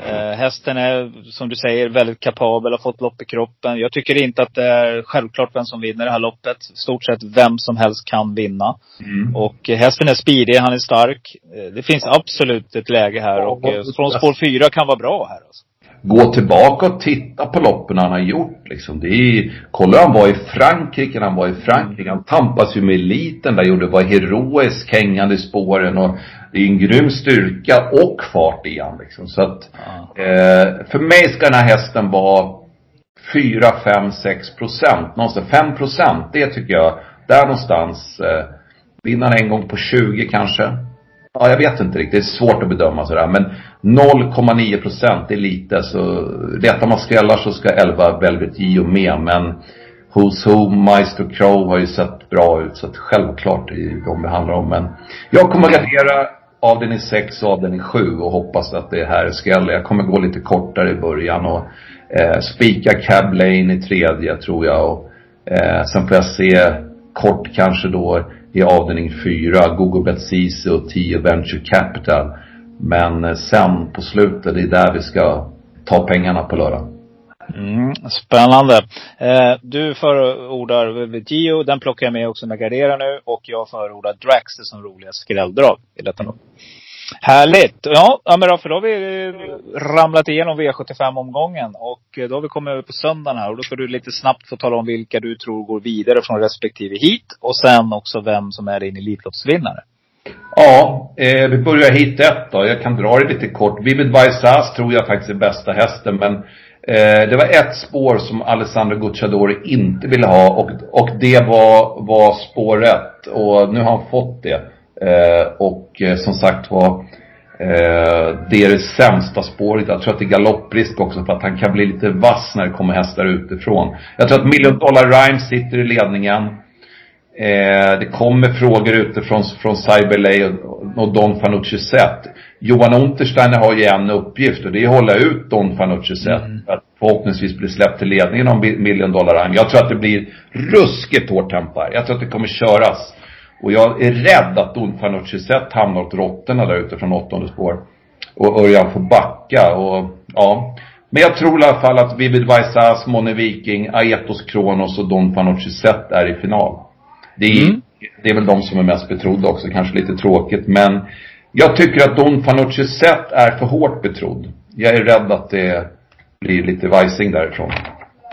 Eh, hästen är, som du säger, väldigt kapabel, har fått lopp i kroppen. Jag tycker inte att det är självklart vem som vinner det här loppet. Stort sett vem som helst kan vinna. Mm. Och hästen är speedig, han är stark. Eh, det finns absolut ett läge här och eh, från spår fyra kan vara bra här alltså gå tillbaka och titta på loppen han har gjort liksom. Det är, kolla han var i Frankrike när han var i Frankrike. Han tampas ju med eliten där, gjorde, var heroisk hängande i spåren och det är en grym styrka och fart i han liksom. Så att, eh, för mig ska den här hästen vara 4, 5, 6 procent. Någonstans 5 procent, det tycker jag, där någonstans. Eh, vinner han en gång på 20 kanske. Ja, jag vet inte riktigt. Det är svårt att bedöma sådär. Men 0,9 procent, det är lite. Så letar man skrällar så ska 11 Velvet Gio med. Men Who's Who, Maestro Crow har ju sett bra ut. Så att självklart är det ju de det handlar om. Men jag kommer att gardera avdelning 6 och avdelning 7 och hoppas att det här skräller. Jag kommer gå lite kortare i början och eh, spika Cab Lane i tredje tror jag. Och, eh, sen får jag se kort kanske då i avdelning 4, Google Bet Ceesay och 10 Venture Capital. Men eh, sen på slutet, det är där vi ska ta pengarna på lördag. Mm, spännande. Eh, du förordar Gio, den plockar jag med också när jag garderar nu. Och jag förordar Draxter som roliga skrälldrag i detta lopp. Härligt! Ja, ja men då, för då har vi ramlat igenom V75-omgången. Och eh, då har vi kommit över på söndagen här. Och då ska du lite snabbt få tala om vilka du tror går vidare från respektive hit. Och sen också vem som är din Elitloppsvinnare. Ja, eh, vi börjar hit ett då. Jag kan dra det lite kort. Vivid Vaisas tror jag faktiskt är bästa hästen. Men eh, det var ett spår som Alessandro Gucciadori inte ville ha. Och, och det var, var spår ett. Och nu har han fått det. Eh, och eh, som sagt var, eh, det är det sämsta spåret. Jag tror att det är galopprisk också för att han kan bli lite vass när det kommer hästar utifrån. Jag tror att Million Dollar Rhyme sitter i ledningen. Det kommer frågor utifrån från Cyberlay och, och Don Fanucci Zet. Johan Untersteiner har ju en uppgift och det är att hålla ut Don Fanucci Zet. Mm. Att förhoppningsvis bli släppt till ledningen om Million Dollar Rhyme. Jag tror att det blir ruskigt hårt tempo här. Jag tror att det kommer köras. Och jag är rädd att Don Fanucci Zet hamnar åt råttorna där ute från åttonde spår. Och Örjan får backa och ja. Men jag tror i alla fall att Vivid Vaisas, Mone Viking, Aetos Kronos och Don Fanucci Zet är i final. Det är, mm. det är väl de som är mest betrodda också, kanske lite tråkigt. Men jag tycker att Don Fanucci Zet är för hårt betrodd. Jag är rädd att det blir lite vajsing därifrån.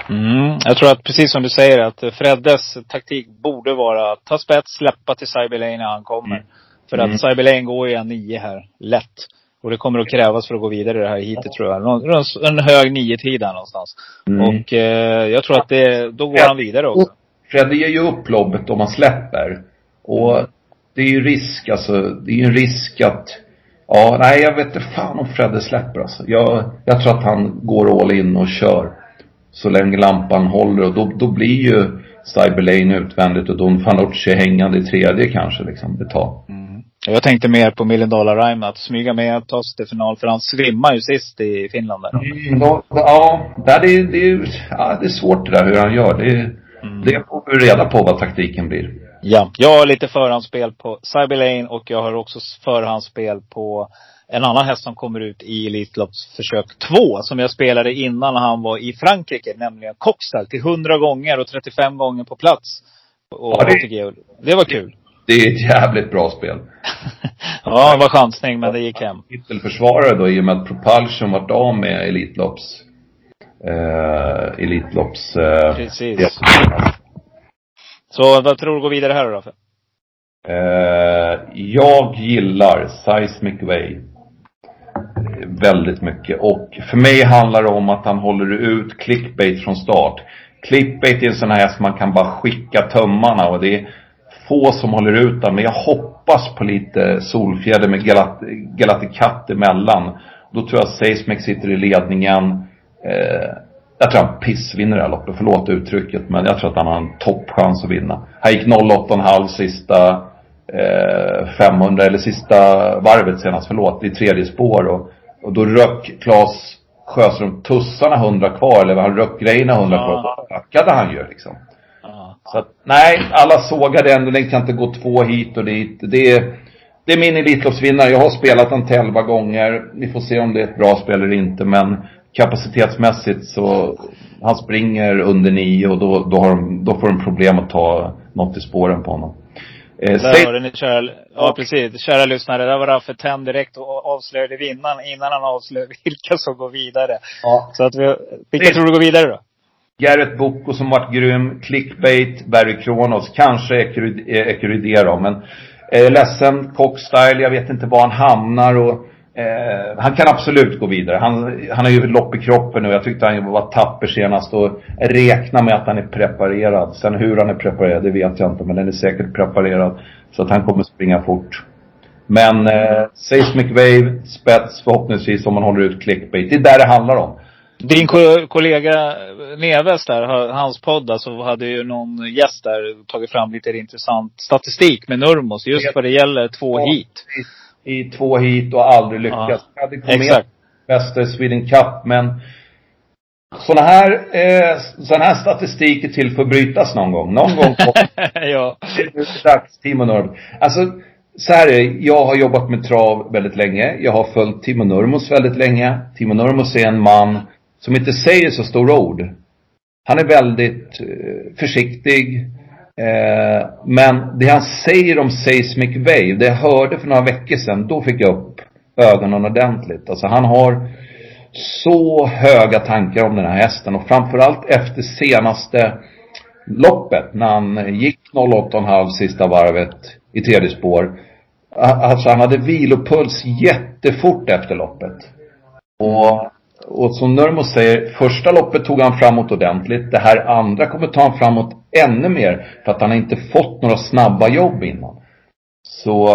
Mm, jag tror att precis som du säger att Freddes taktik borde vara att ta spets, släppa till Cyberlane när han kommer. Mm. För att mm. Cyberlane går ju en nio här, lätt. Och det kommer att krävas för att gå vidare i det här hitet tror jag. En hög nio-tid där någonstans. Mm. Och eh, jag tror att det, då går han vidare också. Fredde ger ju upp loppet om man släpper. Och det är ju risk, alltså, det är ju en risk att Ja, nej jag vet inte fan om Fredde släpper alltså. Jag, jag tror att han går all in och kör. Så länge lampan håller och då, då blir ju Cyberlane utvändigt och Don Fanucci hängande i tredje kanske liksom ett tag. Mm. Jag tänkte mer på Million Dollar Rhyme, att smyga med och ta sig till final. För han svimmar ju sist i Finland där. Mm, då, ja, det är, det, är, ja, det är svårt det där hur han gör. Det, mm. det får vi reda på vad taktiken blir. Ja. Jag har lite förhandsspel på Cyberlane och jag har också förhandsspel på en annan häst som kommer ut i Elitloppsförsök 2. Som jag spelade innan han var i Frankrike. Nämligen Coxtal till 100 gånger och 35 gånger på plats. Och ja, det, det var kul. Det är ett jävligt bra spel. [LAUGHS] ja, det var chansning men det gick hem. Titelförsvarare då i och med att Propulsion vart av med Elitlopps eh, Elitlopps eh, Precis. Så vad tror du går vidare här då Raffe? Eh, jag gillar Seismic Way väldigt mycket. Och för mig handlar det om att han håller ut clickbait från start. Clickbait är en sån här häst man kan bara skicka tömmarna och det är få som håller ut den. Men jag hoppas på lite Solfjäder med galati... Galaticat emellan. Då tror jag att Seismic sitter i ledningen. Eh, jag tror han pissvinner det här loppet, förlåt uttrycket. Men jag tror att han har en toppchans att vinna. Han gick 08,5 sista eh, 500, eller sista varvet senast, förlåt, i tredje spår. Och och då röck Claes Sjöström tussarna hundra kvar, eller han röck grejerna hundra kvar. Då tackade han ju liksom. Så att, nej, alla sågade ändå. Den kan inte gå två hit och dit. Det är, det är min Elitloppsvinnare. Jag har spelat den till elva gånger. Vi får se om det är ett bra spel eller inte. Men kapacitetsmässigt så, han springer under nio och då, då, de, då får de problem att ta något i spåren på honom. Eh, där har ni kära, ja precis. Kära lyssnare, där var Raffe Tenn direkt och avslöjade vinnaren innan han avslöjade [LAUGHS] vilka som går vidare. Ja. Så att vi, vilka tror du går vidare då? Garrett Boko som varit grym, Clickbait, Barry Kronos, kanske Ecurydé då, men eh, ledsen, Cockstyle, jag vet inte var han hamnar och Eh, han kan absolut gå vidare. Han, han har ju lopp i kroppen nu. Jag tyckte han var tapper senast och räkna med att han är preparerad. Sen hur han är preparerad, det vet jag inte. Men den är säkert preparerad. Så att han kommer springa fort. Men eh, Seismic Wave, spets förhoppningsvis om man håller ut clickbait. Det är där det handlar om. Din ko- kollega Neves där, ha- hans podd, alltså hade ju någon gäst där tagit fram lite intressant statistik med Nurmos just vad det gäller två hit. I två hit och aldrig lyckats. Ja. Hade kommit Exakt. i Sweden Cup, men sådana här, eh, sån här statistik är till för att brytas någon gång. Någon gång [LAUGHS] ja. det är dags, Timo Nurmos. Alltså, så här är det. Jag har jobbat med trav väldigt länge. Jag har följt Timo Nurmos väldigt länge. Timo Nurmos är en man som inte säger så stora ord. Han är väldigt eh, försiktig. Eh, men det han säger om Seismic Wave, det jag hörde för några veckor sedan, då fick jag upp ögonen ordentligt. Alltså han har så höga tankar om den här hästen och framförallt efter senaste loppet när han gick 08,5 sista varvet i tredje spår. Alltså han hade vilopuls jättefort efter loppet. Och, och som Nurmos säger, första loppet tog han framåt ordentligt. Det här andra kommer ta han framåt ännu mer för att han har inte fått några snabba jobb innan. Så,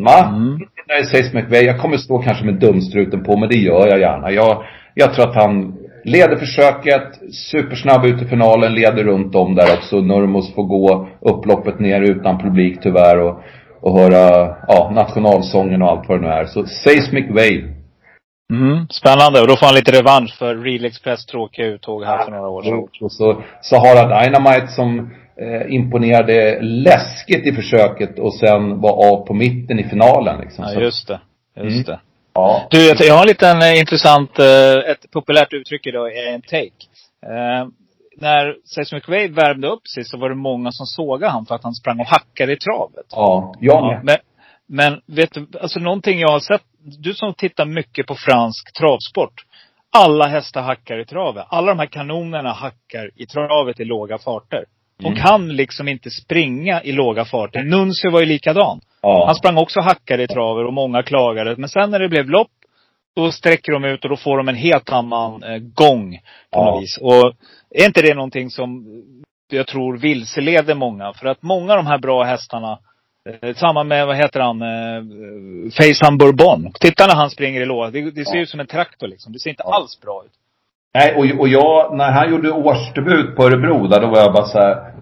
va? Mm. När det sägs McVeigh, jag kommer stå kanske med dumstruten på, men det gör jag gärna. Jag, jag tror att han leder försöket, supersnabb ut i finalen, leder runt om där också. Nurmos får gå upploppet ner utan publik tyvärr och, och höra, ja, nationalsången och allt vad det nu är. Så Seismic Wave. Mm, spännande. Och då får han lite revansch för Real Express tråkiga uttåg här för några år sedan. Och så Sahara Dynamite som eh, imponerade läskigt i försöket och sen var av på mitten i finalen liksom. Ja, just det. Just Mm. det. Ja. Du, jag- jag har en liten eh, intressant, eh, ett populärt uttryck idag är en take. Eh, när Seismic Wave värmde upp sig så var det många som sågade han för att han sprang och hackade i travet. Ja, jag med. men, men vet du, alltså någonting jag har sett, du som tittar mycket på fransk travsport. Alla hästar hackar i travet. Alla de här kanonerna hackar i travet i låga farter. De Mm. kan liksom inte springa i låga farter. Nuncio var ju likadan. Ja. Han sprang också hackade i traver och många klagade. Men sen när det blev lopp, då sträcker de ut och då får de en helt annan eh, gång på Ja. något vis. Och är inte det någonting som jag tror vilseleder många? För att många av de här bra hästarna, eh, samma med, vad heter han, eh, Faison Bourbon. Titta när han springer i låda. Det, det ser ut som en traktor liksom. Det ser inte alls bra ut. Nej, och, och jag, när han gjorde årsdebut på Örebro där, då var jag bara så här.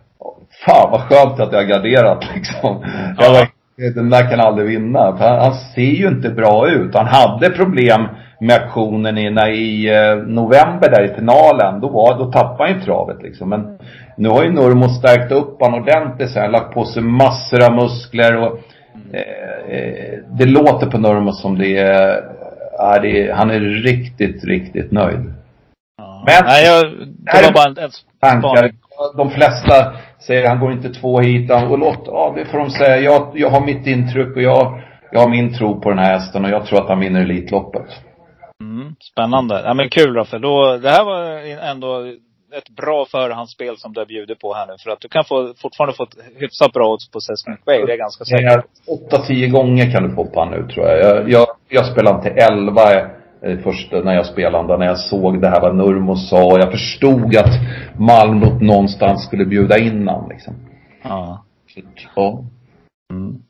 Fan vad skönt att jag garderat [LAUGHS] liksom. Jag var, den där kan aldrig vinna. Han, han ser ju inte bra ut. Han hade problem med aktionen i, när, i eh, november där i finalen. Då var, då tappade han ju travet liksom. Men nu har ju Nurmo stärkt upp honom ordentligt. Så han har lagt på sig massor av muskler och eh, eh, det låter på Nurmo som det är, ja, det är, han är riktigt, riktigt nöjd. Men, Nej, jag, det var bara en tankar. De flesta säger han går inte två hit. han- Och låt, ja det får de säga. Jag, jag har mitt intryck och jag, jag har min tro på den här hästen och jag tror att han vinner Elitloppet. Mm, spännande. Ja men kul Raffe. Då, det här var ändå ett bra förhandsspel som du bjudit på här nu. För att du kan få, fortfarande få ett hyfsat bra odds på Sesmic Way. Det är ganska säkert. åtta, tio gånger kan du få på nu tror jag. Jag, jag, jag spelade till elva eh, först när jag spelade, när jag såg det här vad Nurmo sa. Jag förstod att Malmö någonstans skulle bjuda in han liksom. Ja. Ja.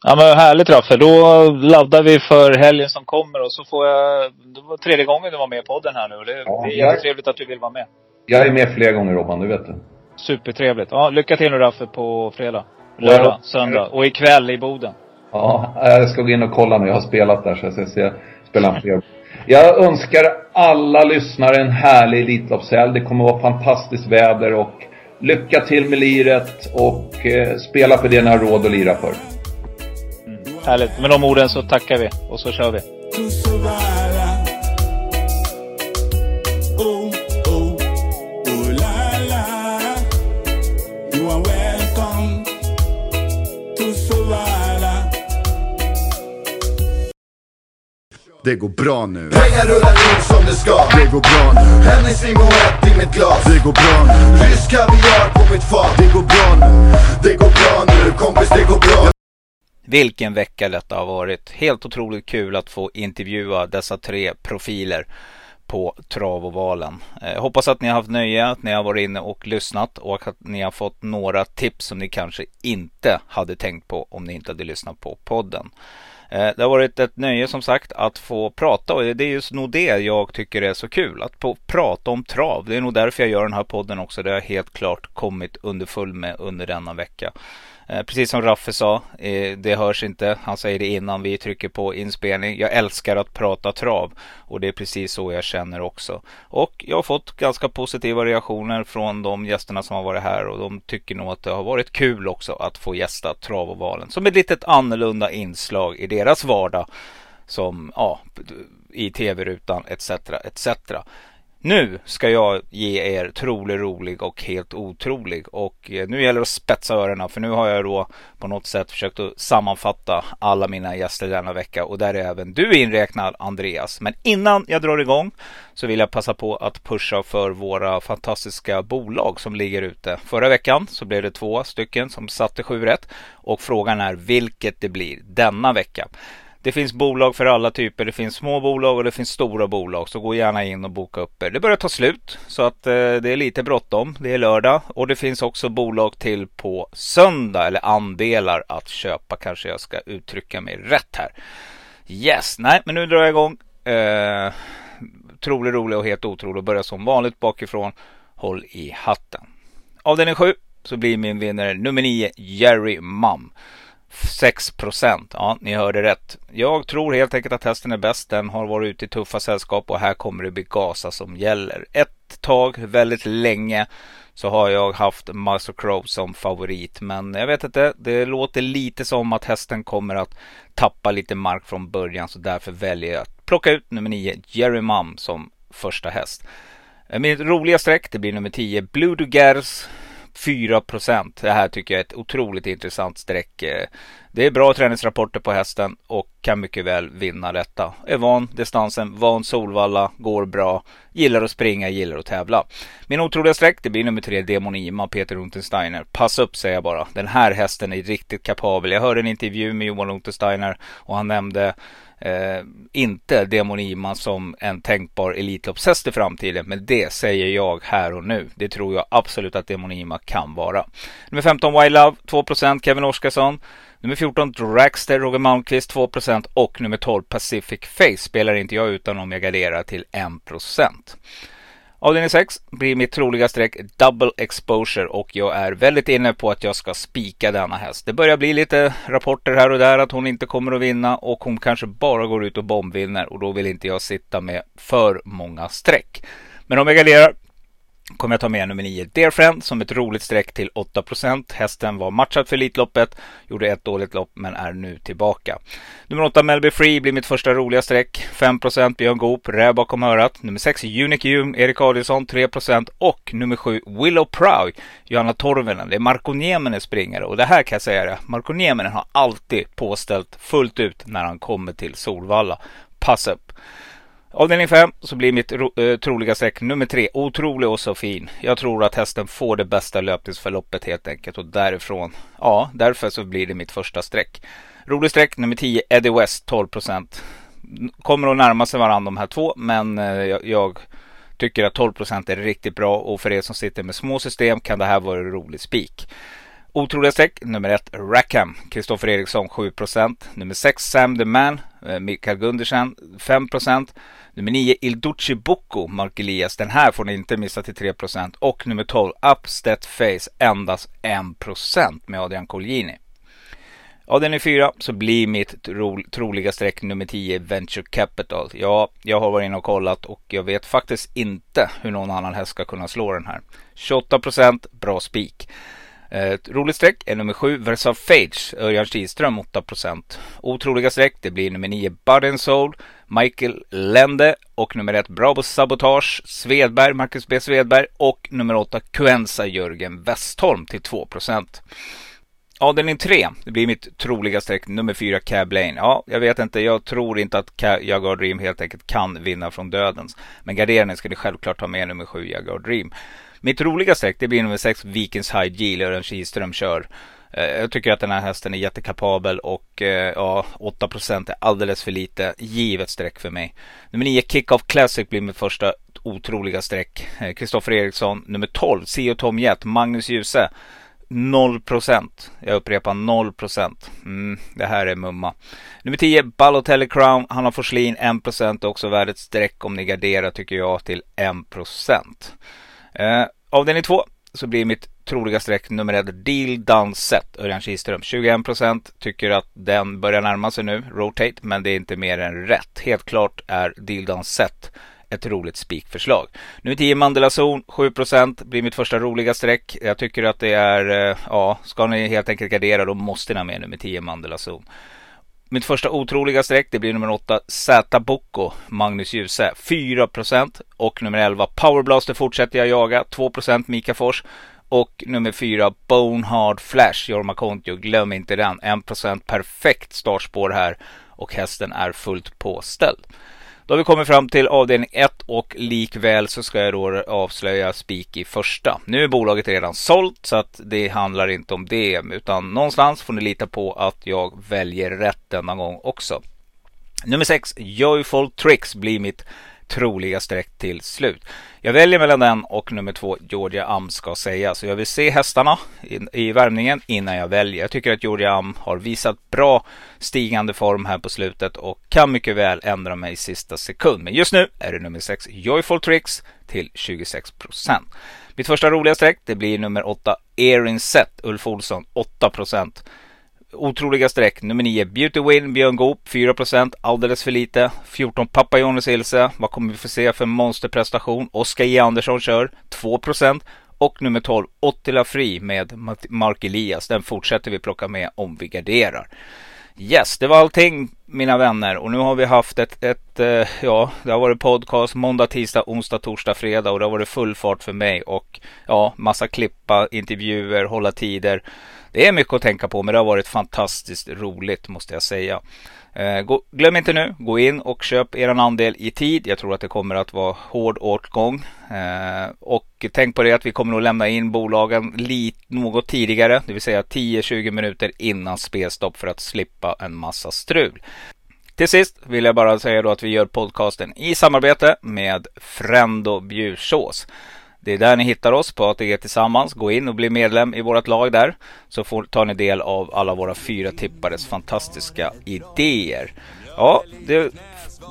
Ja men härligt Raffe. Då laddar vi för helgen som kommer och så får jag, det var tredje gången du var med i podden här nu. och Det, Ja, det är jättetrevligt att du vill vara med. Jag är med flera gånger Robban, du vet det. Supertrevligt. Ja, lycka till nu Raffe på fredag. Lördag, Ja. söndag. Och ikväll i Boden. Ja, jag ska gå in och kolla nu. Jag har spelat där så jag ska se, spela en fler. Jag önskar alla lyssnare en härlig Elitloppshelg. Det kommer vara fantastiskt väder och lycka till med liret och eh, spela för det ni har råd att lira för. Härligt. Med de orden så tackar vi och så kör vi. Det går bra nu. Pengar rullar in som det ska Det går bra nu. Hennes limon ett i mitt glas Det går bra nu. Rysk kaviar på mitt fat Det går bra nu. Det går bra nu kompis, det går bra vilken vecka detta har varit. Helt otroligt kul att få intervjua dessa tre profiler på Travovalen. Eh, hoppas att ni har haft nöje, att ni har varit inne och lyssnat och att ni har fått några tips som ni kanske inte hade tänkt på om ni inte hade lyssnat på podden. Eh, det har varit ett nöje som sagt att få prata och det är just nog det jag tycker är så kul. Att få prata om trav. Det är nog därför jag gör den här podden också. Det har jag helt klart kommit underfull med under denna vecka. Eh, precis som Raffe sa, eh, det hörs inte. Han säger det innan vi trycker på inspelning. Jag älskar att prata trav och det är precis så jag känner också. Och jag har fått ganska positiva reaktioner från de gästerna som har varit här och de tycker nog att det har varit kul också att få gästa Travovalen som ett litet annorlunda inslag i deras vardag som ja, i tv-rutan etc. etc. Nu ska jag ge er trolig, rolig och helt otrolig. Och eh, nu gäller det att spetsa öronen för nu har jag då på något sätt försökt att sammanfatta alla mina gäster denna vecka. Och där är även du inräknad Andreas. Men innan jag drar igång så vill jag passa på att pusha för våra fantastiska bolag som ligger ute. Förra veckan så blev det två stycken som satte sju rätt. Och frågan är vilket det blir denna vecka. Det finns bolag för alla typer. Det finns små bolag och det finns stora bolag. Så gå gärna in och boka upp er. Det börjar ta slut så att eh, det är lite bråttom. Det är lördag och det finns också bolag till på söndag eller andelar att köpa. Kanske jag ska uttrycka mig rätt här. Yes, nej, men nu drar jag igång. Eh, trolig, rolig och helt otrolig. Börjar som vanligt bakifrån. Håll i hatten. Avdelning 7 så blir min vinnare nummer 9 Jerry Mum. 6 procent. Ja, ni hörde rätt. Jag tror helt enkelt att hästen är bäst. Den har varit ute i tuffa sällskap och här kommer det bli gasa som gäller. Ett tag, väldigt länge, så har jag haft Master Crow som favorit. Men jag vet inte, det låter lite som att hästen kommer att tappa lite mark från början. Så därför väljer jag att plocka ut nummer 9, Jerry Mum, som första häst. Mitt roliga streck, det blir nummer 10, Blue Dugers 4 procent. Det här tycker jag är ett otroligt intressant streck. Det är bra träningsrapporter på hästen och kan mycket väl vinna detta. Är van distansen, van Solvalla, går bra, gillar att springa, gillar att tävla. Min otroliga streck, det blir nummer tre, Demonima, Peter Untersteiner. Pass upp säger jag bara. Den här hästen är riktigt kapabel. Jag hörde en intervju med Johan Untersteiner och han nämnde eh, inte Demonima som en tänkbar Elitloppshäst i framtiden. Men det säger jag här och nu. Det tror jag absolut att Demonima kan vara. Nummer 15 Wild Love 2% Kevin Oskarsson. Nummer 14 Dragster Roger Malmqvist 2% och nummer 12 Pacific Face spelar inte jag utan om jag garderar till 1%. Avdelning 6 blir mitt troliga streck Double Exposure och jag är väldigt inne på att jag ska spika denna häst. Det börjar bli lite rapporter här och där att hon inte kommer att vinna och hon kanske bara går ut och bombvinner och då vill inte jag sitta med för många streck. Men om jag garderar kommer jag ta med nummer 9 Dear Friend som ett roligt streck till 8% Hästen var matchad för Elitloppet, gjorde ett dåligt lopp men är nu tillbaka. Nummer 8 Melby Free blir mitt första roliga streck. 5 Björn Goop, räv bakom örat. Nummer 6 Unique Hume, Erik Adielsson 3 och nummer 7 Willow Prow, Johanna Torvinen. Det är Marko Nieminen springare och det här kan jag säga det. Marko Nieminen har alltid påställt fullt ut när han kommer till Solvalla. Pass upp! Avdelning 5 så blir mitt eh, troliga streck nummer 3 otrolig och så fin. Jag tror att hästen får det bästa löpningsförloppet helt enkelt och därifrån, ja, därför så blir det mitt första streck. Rolig streck nummer 10 Eddie West 12% Kommer att närma sig varandra de här två, men eh, jag, jag tycker att 12% är riktigt bra och för er som sitter med små system kan det här vara en rolig spik. Otroliga streck nummer 1 Rackham, Kristoffer Eriksson 7% Nummer 6 Sam the Man, eh, Mikael Gundersen 5% Nummer 9 Ilducci Bocco, Mark Elias. Den här får ni inte missa till 3% Och nummer 12 Upstead Face endast 1% med Adrian Colgjini. är 4 så blir mitt tro, troliga streck nummer 10 Venture Capital. Ja, jag har varit inne och kollat och jag vet faktiskt inte hur någon annan häst ska kunna slå den här. 28% bra spik. Eh, ett roligt streck är nummer 7 Versa Fage, Örjan Kihlström 8% Otroliga streck det blir nummer 9 Bud Soul, Michael Lende och nummer 1 Bravo Sabotage, Svedberg, Marcus B Svedberg och nummer 8 Quenza Jörgen Westholm till 2% Avdelning 3, det blir mitt troliga streck nummer 4 Cab Lane. Ja, jag vet inte, jag tror inte att Jaguar Dream helt enkelt kan vinna från dödens. Men garderingen ska ni självklart ha med nummer 7 Jaguar Dream. Mitt roliga streck det blir nummer 6 Vikings High Geel, Örjan Kihlström kör. Eh, jag tycker att den här hästen är jättekapabel och eh, ja, 8% är alldeles för lite. Givet streck för mig. Nummer 9 Kick-Off Classic blir mitt första otroliga streck. Eh, Kristoffer Eriksson. Nummer 12 Sio Tom Jet, Magnus Djuse. 0%. Jag upprepar 0%. Mm, det här är mumma. Nummer 10, Balotelli Crown. Han har Forslin 1%. Också värd ett streck om ni garderar tycker jag till 1%. Eh, avdelning 2 så blir mitt troliga streck nummer 1 Deal Done Set. Örjan Kihlström 21% tycker att den börjar närma sig nu. Rotate men det är inte mer än rätt. Helt klart är Deal Done Set ett roligt spikförslag. Nu 10 Mandela Zon, 7% blir mitt första roliga streck. Jag tycker att det är, eh, ja, ska ni helt enkelt gardera då måste ni ha med nummer 10 Mandela Zon. Mitt första otroliga streck det blir nummer 8 Z Bocco, Magnus Djuse. 4% och nummer 11 Powerblaster fortsätter jag jaga. 2% Mika Fors. Och nummer 4 Bonehard Flash Jorma Kontio, glöm inte den. 1% perfekt startspår här. Och hästen är fullt påställd. Då har vi kommit fram till avdelning 1 och likväl så ska jag då avslöja spik i första. Nu är bolaget redan sålt så att det handlar inte om det utan någonstans får ni lita på att jag väljer rätt denna gång också. Nummer 6, Joyful Tricks blir mitt troliga streck till slut. Jag väljer mellan den och nummer två Georgia Am ska säga. Så jag vill se hästarna i, i värmningen innan jag väljer. Jag tycker att Georgia Am har visat bra stigande form här på slutet och kan mycket väl ändra mig i sista sekund. Men just nu är det nummer sex, Joyful Tricks till 26 procent. Mitt första roliga streck det blir nummer åtta, Erin Set Ulf Olsson 8 procent otroliga streck. Nummer 9 Beauty Win, Björn Goop 4% alldeles för lite. 14 Pappa Jonas Ilse. Vad kommer vi få se för monsterprestation? Oskar J Andersson kör 2%. Och nummer 12 Ottila Fri med Mark Elias. Den fortsätter vi plocka med om vi garderar. Yes, det var allting mina vänner och nu har vi haft ett, ett eh, ja, det har varit podcast måndag, tisdag, onsdag, torsdag, fredag och det har varit full fart för mig och ja, massa klippa, intervjuer, hålla tider. Det är mycket att tänka på men det har varit fantastiskt roligt måste jag säga. Eh, gå, glöm inte nu, gå in och köp er andel i tid. Jag tror att det kommer att vara hård åtgång. Eh, och tänk på det att vi kommer att lämna in bolagen lite, något tidigare, det vill säga 10-20 minuter innan spelstopp för att slippa en massa strul. Till sist vill jag bara säga då att vi gör podcasten i samarbete med Frendo Bjursås. Det är där ni hittar oss på ATG Tillsammans. Gå in och bli medlem i vårt lag där. Så får, tar ni del av alla våra fyra tippares fantastiska idéer. Ja, det,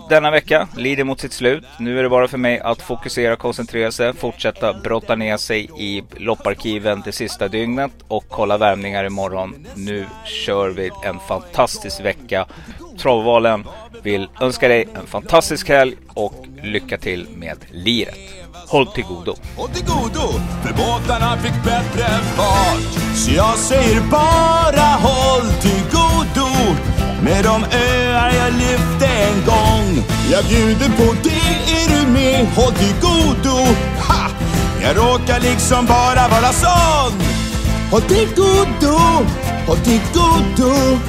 denna vecka lider mot sitt slut. Nu är det bara för mig att fokusera, koncentrera sig, fortsätta brotta ner sig i lopparkiven det sista dygnet och kolla värmningar imorgon. Nu kör vi en fantastisk vecka. Travvalen vill önska dig en fantastisk helg och lycka till med liret. Håll till godo. Håll till godo, för båtarna fick bättre fart. Så jag säger bara håll till godo med de öar jag lyfte en gång. Jag bjuder på det, är du med? Håll till godo. Ha! Jag råkar liksom bara vara sån. Håll till godo, håll till godo.